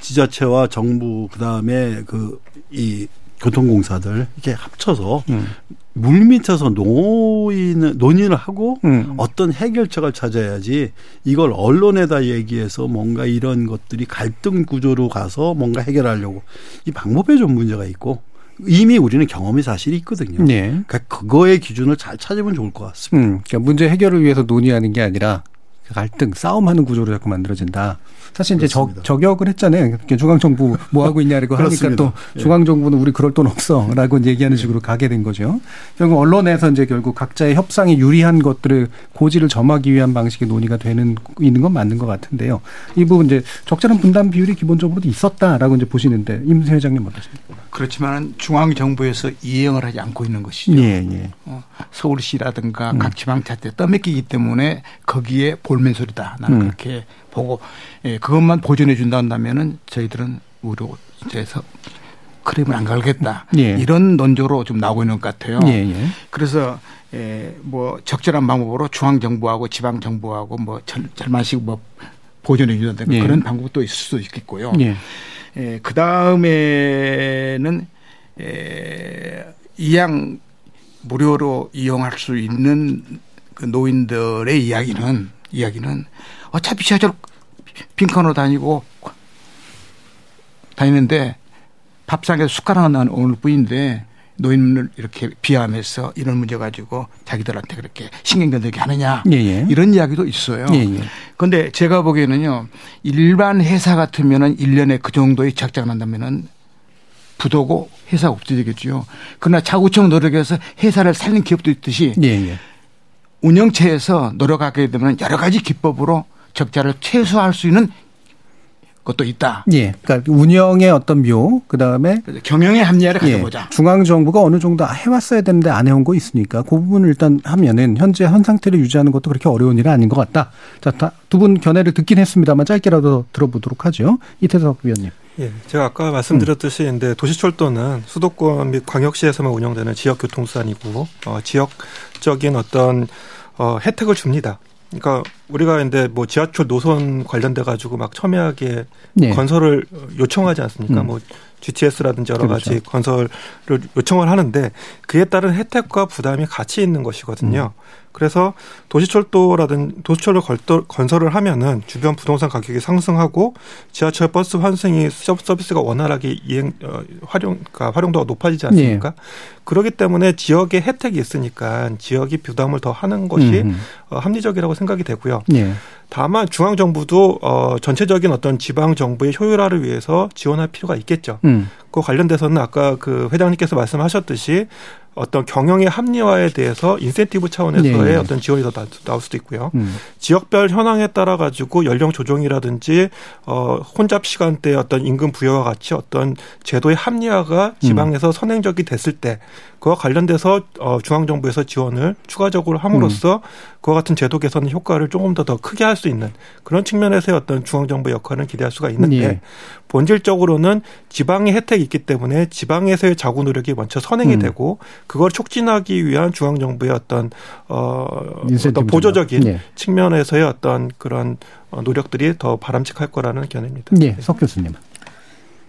지자체와 정부 그다음에 그 이 교통공사들 이렇게 합쳐서 음. 물 밑에서 노인을 논의를 하고 음. 어떤 해결책을 찾아야지 이걸 언론에다 얘기해서 뭔가 이런 것들이 갈등 구조로 가서 뭔가 해결하려고 이 방법에 좀 문제가 있고 이미 우리는 경험이 사실이 있거든요. 네. 그러니까 그거의 기준을 잘 찾으면 좋을 것 같습니다. 음. 그러니까 문제 해결을 위해서 논의하는 게 아니라 갈등, 싸움하는 구조로 자꾸 만들어진다. 사실 이제 저, 그렇습니다. 저격을 했잖아요. 중앙 정부 뭐 하고 있냐고 하니까. 또 예. 중앙 정부는 우리 그럴 돈 없어. 라고 얘기하는 식으로 가게 된 거죠. 결국 언론에서 이제 결국 각자의 협상에 유리한 것들을 고지를 점하기 위한 방식의 논의가 되는, 있는 건 맞는 것 같은데요. 이 부분 이제 적절한 분담 비율이 기본적으로 있었다라고 이제 보시는데 임세 회장님 어떠십니까? 그렇지만 중앙 정부에서 이행을 하지 않고 있는 것이죠. 예, 예. 어, 서울시라든가 음. 각 지방자치에 떠맡기기 때문에 거기에 볼멘 소리다. 나는 음. 그렇게 보고 예, 그것만 보존해 준다 한다면은 저희들은 우려에서 크림을 안 갈겠다. 예. 이런 논조로 좀 나오고 있는 것 같아요. 예, 예. 그래서 예, 뭐 적절한 방법으로 중앙 정부하고 지방 정부하고 뭐 절, 절반씩 뭐 보존해 준다든가 예. 그런 방법도 있을 수도 있겠고요. 예. 예, 그 다음에는 에, 이양 무료로 이용할 수 있는 그 노인들의 이야기는 이야기는 어차피 지하철 빈칸으로 다니고 다니는데 밥상에서 숟가락 하나 오늘 뿐인데 노인을 이렇게 비하하면서 이런 문제 가지고 자기들한테 그렇게 신경 건들게 하느냐 예, 예. 이런 이야기도 있어요. 예, 예. 근데 제가 보기에는요, 일반 회사 같으면은 1년에 그 정도의 적자가 난다면은 부도고 회사가 없어지겠죠. 그러나 자구청 노력해서 회사를 살린 기업도 있듯이 예, 예. 운영체에서 노력하게 되면 여러 가지 기법으로 적자를 최소화할 수 있는 것도 있다. 예. 그러니까 운영의 어떤 묘, 그 다음에 경영의 합리화를 예, 가져보자. 중앙 정부가 어느 정도 해왔어야 되는데 안 해온 거 있으니까 그 부분을 일단 하면은 현재 현 상태를 유지하는 것도 그렇게 어려운 일은 아닌 것 같다. 자, 두 분 견해를 듣긴 했습니다만 짧게라도 들어보도록 하죠. 이태석 위원님. 예, 제가 아까 말씀드렸듯이 근데 도시철도는 수도권 및 광역시에서만 운영되는 지역 교통수단이고 어, 지역적인 어떤 어, 혜택을 줍니다. 그러니까 우리가 근데 뭐 지하철 노선 관련돼 가지고 막 첨예하게 네. 건설을 요청하지 않습니까? 음. 뭐 GTS라든지 여러 그렇죠. 가지 건설을 요청을 하는데 그에 따른 혜택과 부담이 같이 있는 것이거든요. 음. 그래서 도시철도라든 도시철로 건설을 하면은 주변 부동산 가격이 상승하고 지하철 버스 환승이 서- 서비스가 원활하게 이행 어, 활용 그러니까 활용도가 높아지지 않습니까? 네. 그렇기 때문에 지역의 혜택이 있으니까 지역이 부담을 더 하는 것이 음. 어, 합리적이라고 생각이 되고요. 예. 다만 중앙 정부도 어 전체적인 어떤 지방 정부의 효율화를 위해서 지원할 필요가 있겠죠. 음. 그 관련돼서는 아까 그 회장님께서 말씀하셨듯이 어떤 경영의 합리화에 대해서 인센티브 차원에서의 네. 어떤 지원이 더 나- 나올 수도 있고요. 음. 지역별 현황에 따라 가지고 연령 조정이라든지 어 혼잡 시간대 어떤 임금 부여와 같이 어떤 제도의 합리화가 음. 지방에서 선행적이 됐을 때 그와 관련돼서 어 중앙 정부에서 지원을 추가적으로 함으로써 그와 같은 제도 개선 효과를 조금 더 더 크게 할 수 있는 그런 측면에서의 어떤 중앙 정부의 역할은 기대할 수가 있는데 예. 본질적으로는 지방의 혜택이 있기 때문에 지방에서의 자구 노력이 먼저 선행이 음. 되고 그걸 촉진하기 위한 중앙 정부의 어떤 어 어떤 보조적인. 예. 측면에서의 어떤 그런 어, 노력들이 더 바람직할 거라는 견해입니다. 예, 석 교수님.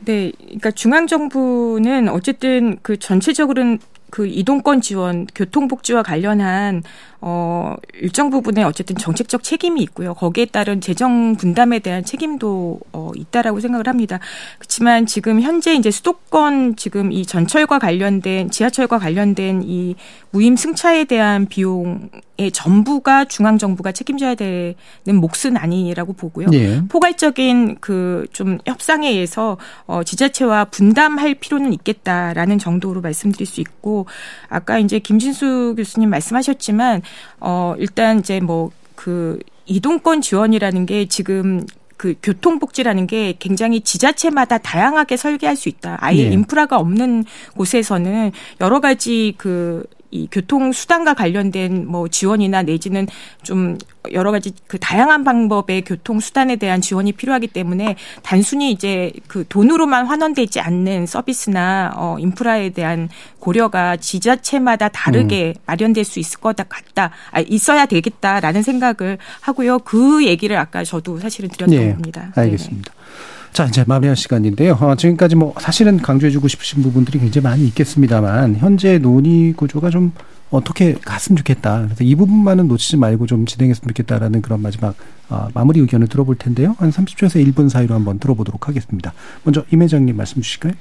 네, 그러니까 중앙 정부는 어쨌든 그 전체적으로는 그 이동권 지원, 교통복지와 관련한 어 일정 부분에 어쨌든 정책적 책임이 있고요. 거기에 따른 재정 분담에 대한 책임도 어 있다라고 생각을 합니다. 그렇지만 지금 현재 이제 수도권 지금 이 전철과 관련된 지하철과 관련된 이 무임 승차에 대한 비용의 전부가 중앙 정부가 책임져야 되는 몫은 아니라고 보고요. 예. 포괄적인 그 좀 협상에 의해서 어 지자체와 분담할 필요는 있겠다라는 정도로 말씀드릴 수 있고 아까 이제 김진수 교수님 말씀하셨지만 어 일단 이제 뭐 그 이동권 지원이라는 게 지금 그 교통복지라는 게 굉장히 지자체마다 다양하게 설계할 수 있다. 아예 예. 인프라가 없는 곳에서는 여러 가지 그 이 교통 수단과 관련된 뭐 지원이나 내지는 좀 여러 가지 그 다양한 방법의 교통 수단에 대한 지원이 필요하기 때문에 단순히 이제 그 돈으로만 환원되지 않는 서비스나 어 인프라에 대한 고려가 지자체마다 다르게 마련될 수 있을 것 같다. 아, 있어야 되겠다라는 생각을 하고요. 그 얘기를 아까 저도 사실은 드렸던 예, 겁니다. 알겠습니다. 자, 이제 마무리할 시간인데요. 어, 지금까지 뭐 사실은 강조해주고 싶으신 부분들이 굉장히 많이 있겠습니다만 현재 논의 구조가 좀 어떻게 갔으면 좋겠다. 그래서 이 부분만은 놓치지 말고 좀 진행했으면 좋겠다라는 그런 마지막 어, 마무리 의견을 들어볼 텐데요. 한 30초에서 1분 사이로 한번 들어보도록 하겠습니다. 먼저 임 회장님 말씀 주실까요?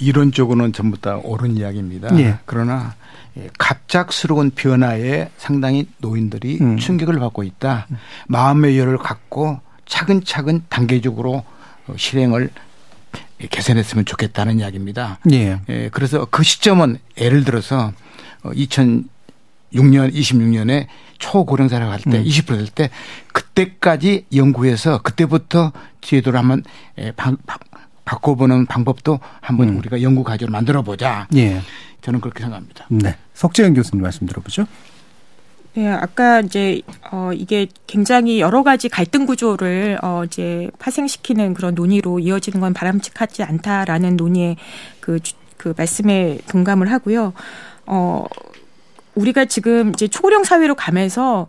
이론적으로는 전부 다 옳은 이야기입니다. 예. 그러나 예, 갑작스러운 변화에 상당히 노인들이 음. 충격을 받고 있다. 마음의 여유를 갖고 차근차근 단계적으로 어, 실행을 개선했으면 좋겠다는 이야기입니다. 예. 예, 그래서 그 시점은 예를 들어서 2006년, 26년에 초고령사라고 할때 음. 20%될 때 그때까지 연구해서 그때부터 제도를 한번 예, 바, 바꿔보는 방법도 한번 음. 우리가 연구 과제로 만들어 보자. 예. 저는 그렇게 생각합니다. 네. 석재현 교수님 말씀 들어보죠. 네, 아까 이제 어 이게 굉장히 여러 가지 갈등 구조를 어 이제 파생시키는 그런 논의로 이어지는 건 바람직하지 않다라는 논의의 그, 주- 그 말씀에 동감을 하고요. 어 우리가 지금 이제 초고령 사회로 가면서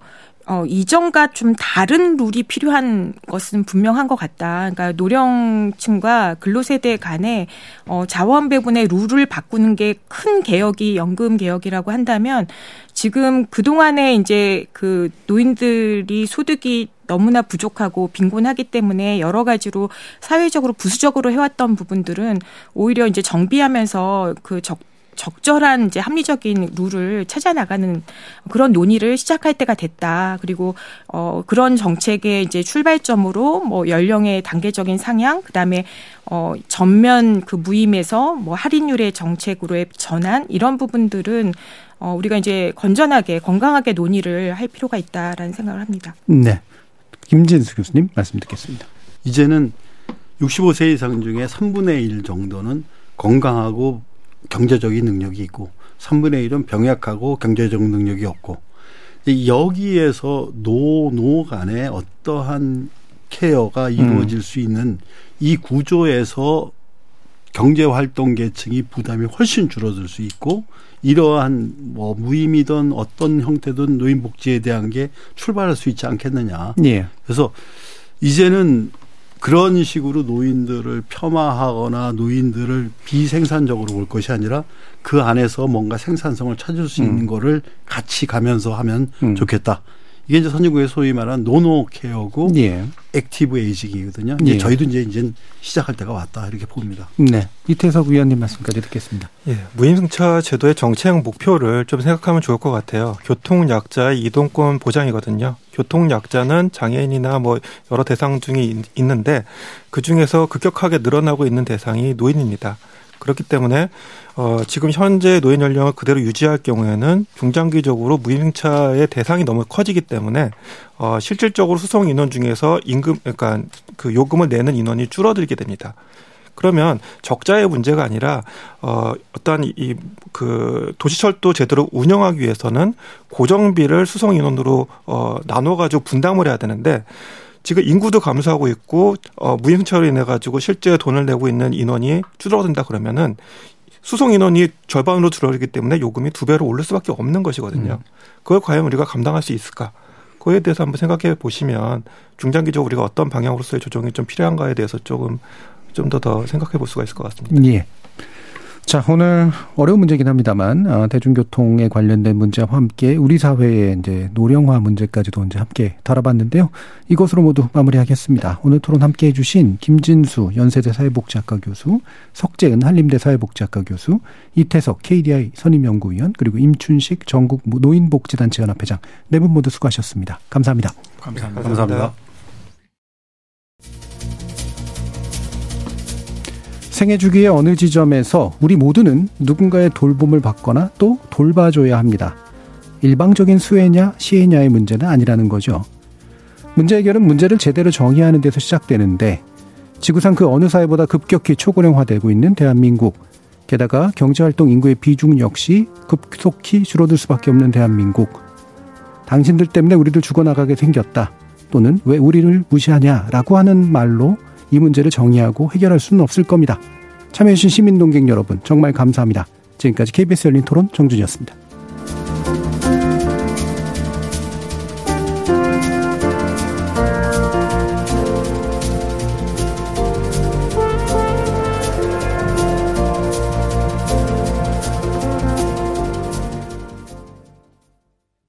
어, 이전과 좀 다른 룰이 필요한 것은 분명한 것 같다. 그러니까 노령층과 근로세대 간에 어, 자원 배분의 룰을 바꾸는 게 큰 개혁이 연금 개혁이라고 한다면 지금 그동안에 이제 그 노인들이 소득이 너무나 부족하고 빈곤하기 때문에 여러 가지로 사회적으로 부수적으로 해왔던 부분들은 오히려 이제 정비하면서 그 적, 적절한 이제 합리적인 룰을 찾아 나가는 그런 논의를 시작할 때가 됐다. 그리고 어 그런 정책의 이제 출발점으로 뭐 연령의 단계적인 상향, 그다음에 어 전면 그 무임에서 뭐 할인율의 정책으로의 전환 이런 부분들은 어 우리가 이제 건전하게 건강하게 논의를 할 필요가 있다라는 생각을 합니다. 네. 김진수 교수님 말씀 듣겠습니다. 이제는 65세 이상 중에 3분의 1 정도는 건강하고 경제적인 능력이 있고 3분의 1은 병약하고 경제적 능력이 없고 여기에서 노, 노 간에 어떠한 케어가 이루어질 수 있는 이 구조에서 경제 활동 계층이 부담이 훨씬 줄어들 수 있고 이러한 뭐 무임이든 어떤 형태든 노인 복지에 대한 게 출발할 수 있지 않겠느냐. 예. 그래서 이제는 그런 식으로 노인들을 폄하하거나 노인들을 비생산적으로 볼 것이 아니라 그 안에서 뭔가 생산성을 찾을 수 있는 음. 거를 같이 가면서 하면 음. 좋겠다. 이게 이제 선진국의 소위 말하는 노노 케어고 예. active aging이거든요. 이제 예. 저희도 이제 이제 시작할 때가 왔다 이렇게 봅니다. 네. 이태석 위원님 말씀까지 듣겠습니다. 예, 무임승차 제도의 정책 목표를 좀 생각하면 좋을 것 같아요. 교통 약자의 이동권 보장이거든요. 교통 약자는 장애인이나 뭐 여러 대상 중에 있- 있는데 그 중에서 급격하게 늘어나고 있는 대상이 노인입니다. 그렇기 때문에 어 지금 현재 노인 연령을 그대로 유지할 경우에는 중장기적으로 무임승차의 대상이 너무 커지기 때문에 어 실질적으로 수송 인원 중에서 임금 그러니까 그 요금을 내는 인원이 줄어들게 됩니다. 그러면 적자의 문제가 아니라 어 어떠한 이 그 도시철도 제대로 운영하기 위해서는 고정비를 수송 인원으로 어 나눠 가지고 분담을 해야 되는데 지금 인구도 감소하고 있고 어 무임차로 인해 가지고 실제 돈을 내고 있는 인원이 줄어든다 그러면은 수송 인원이 절반으로 줄어들기 때문에 요금이 두 배로 오를 수밖에 없는 것이거든요. 그걸 과연 우리가 감당할 수 있을까? 그거에 대해서 한번 생각해 보시면 중장기적으로 우리가 어떤 방향으로서의 조정이 좀 필요한가에 대해서 조금 좀 더더 생각해 볼 수가 있을 것 같습니다. 예. 자, 오늘 어려운 문제긴 합니다만, 아, 대중교통에 관련된 문제와 함께 우리 사회의 이제 노령화 문제까지도 이제 함께 다뤄봤는데요. 이것으로 모두 마무리하겠습니다. 오늘 토론 함께 해주신 김진수 연세대 사회복지학과 교수, 석재은 한림대 사회복지학과 교수, 이태석 KDI 선임연구위원, 그리고 임춘식 전국 노인복지단체 연합회장 네 분 모두 수고하셨습니다. 감사합니다. 감사합니다. 감사합니다. 생애 주기의 어느 지점에서 우리 모두는 누군가의 돌봄을 받거나 또 돌봐줘야 합니다. 일방적인 수혜냐 시혜냐의 문제는 아니라는 거죠. 문제 해결은 문제를 제대로 정의하는 데서 시작되는데 지구상 그 어느 사회보다 급격히 초고령화되고 있는 대한민국 게다가 경제활동 인구의 비중 역시 급속히 줄어들 수밖에 없는 대한민국 당신들 때문에 우리를 죽어나가게 생겼다 또는 왜 우리를 무시하냐라고 하는 말로 이 문제를 정의하고 해결할 수는 없을 겁니다. 참여해주신 시민동객 여러분 정말 감사합니다. 지금까지 KBS 열린 토론 정준이었습니다.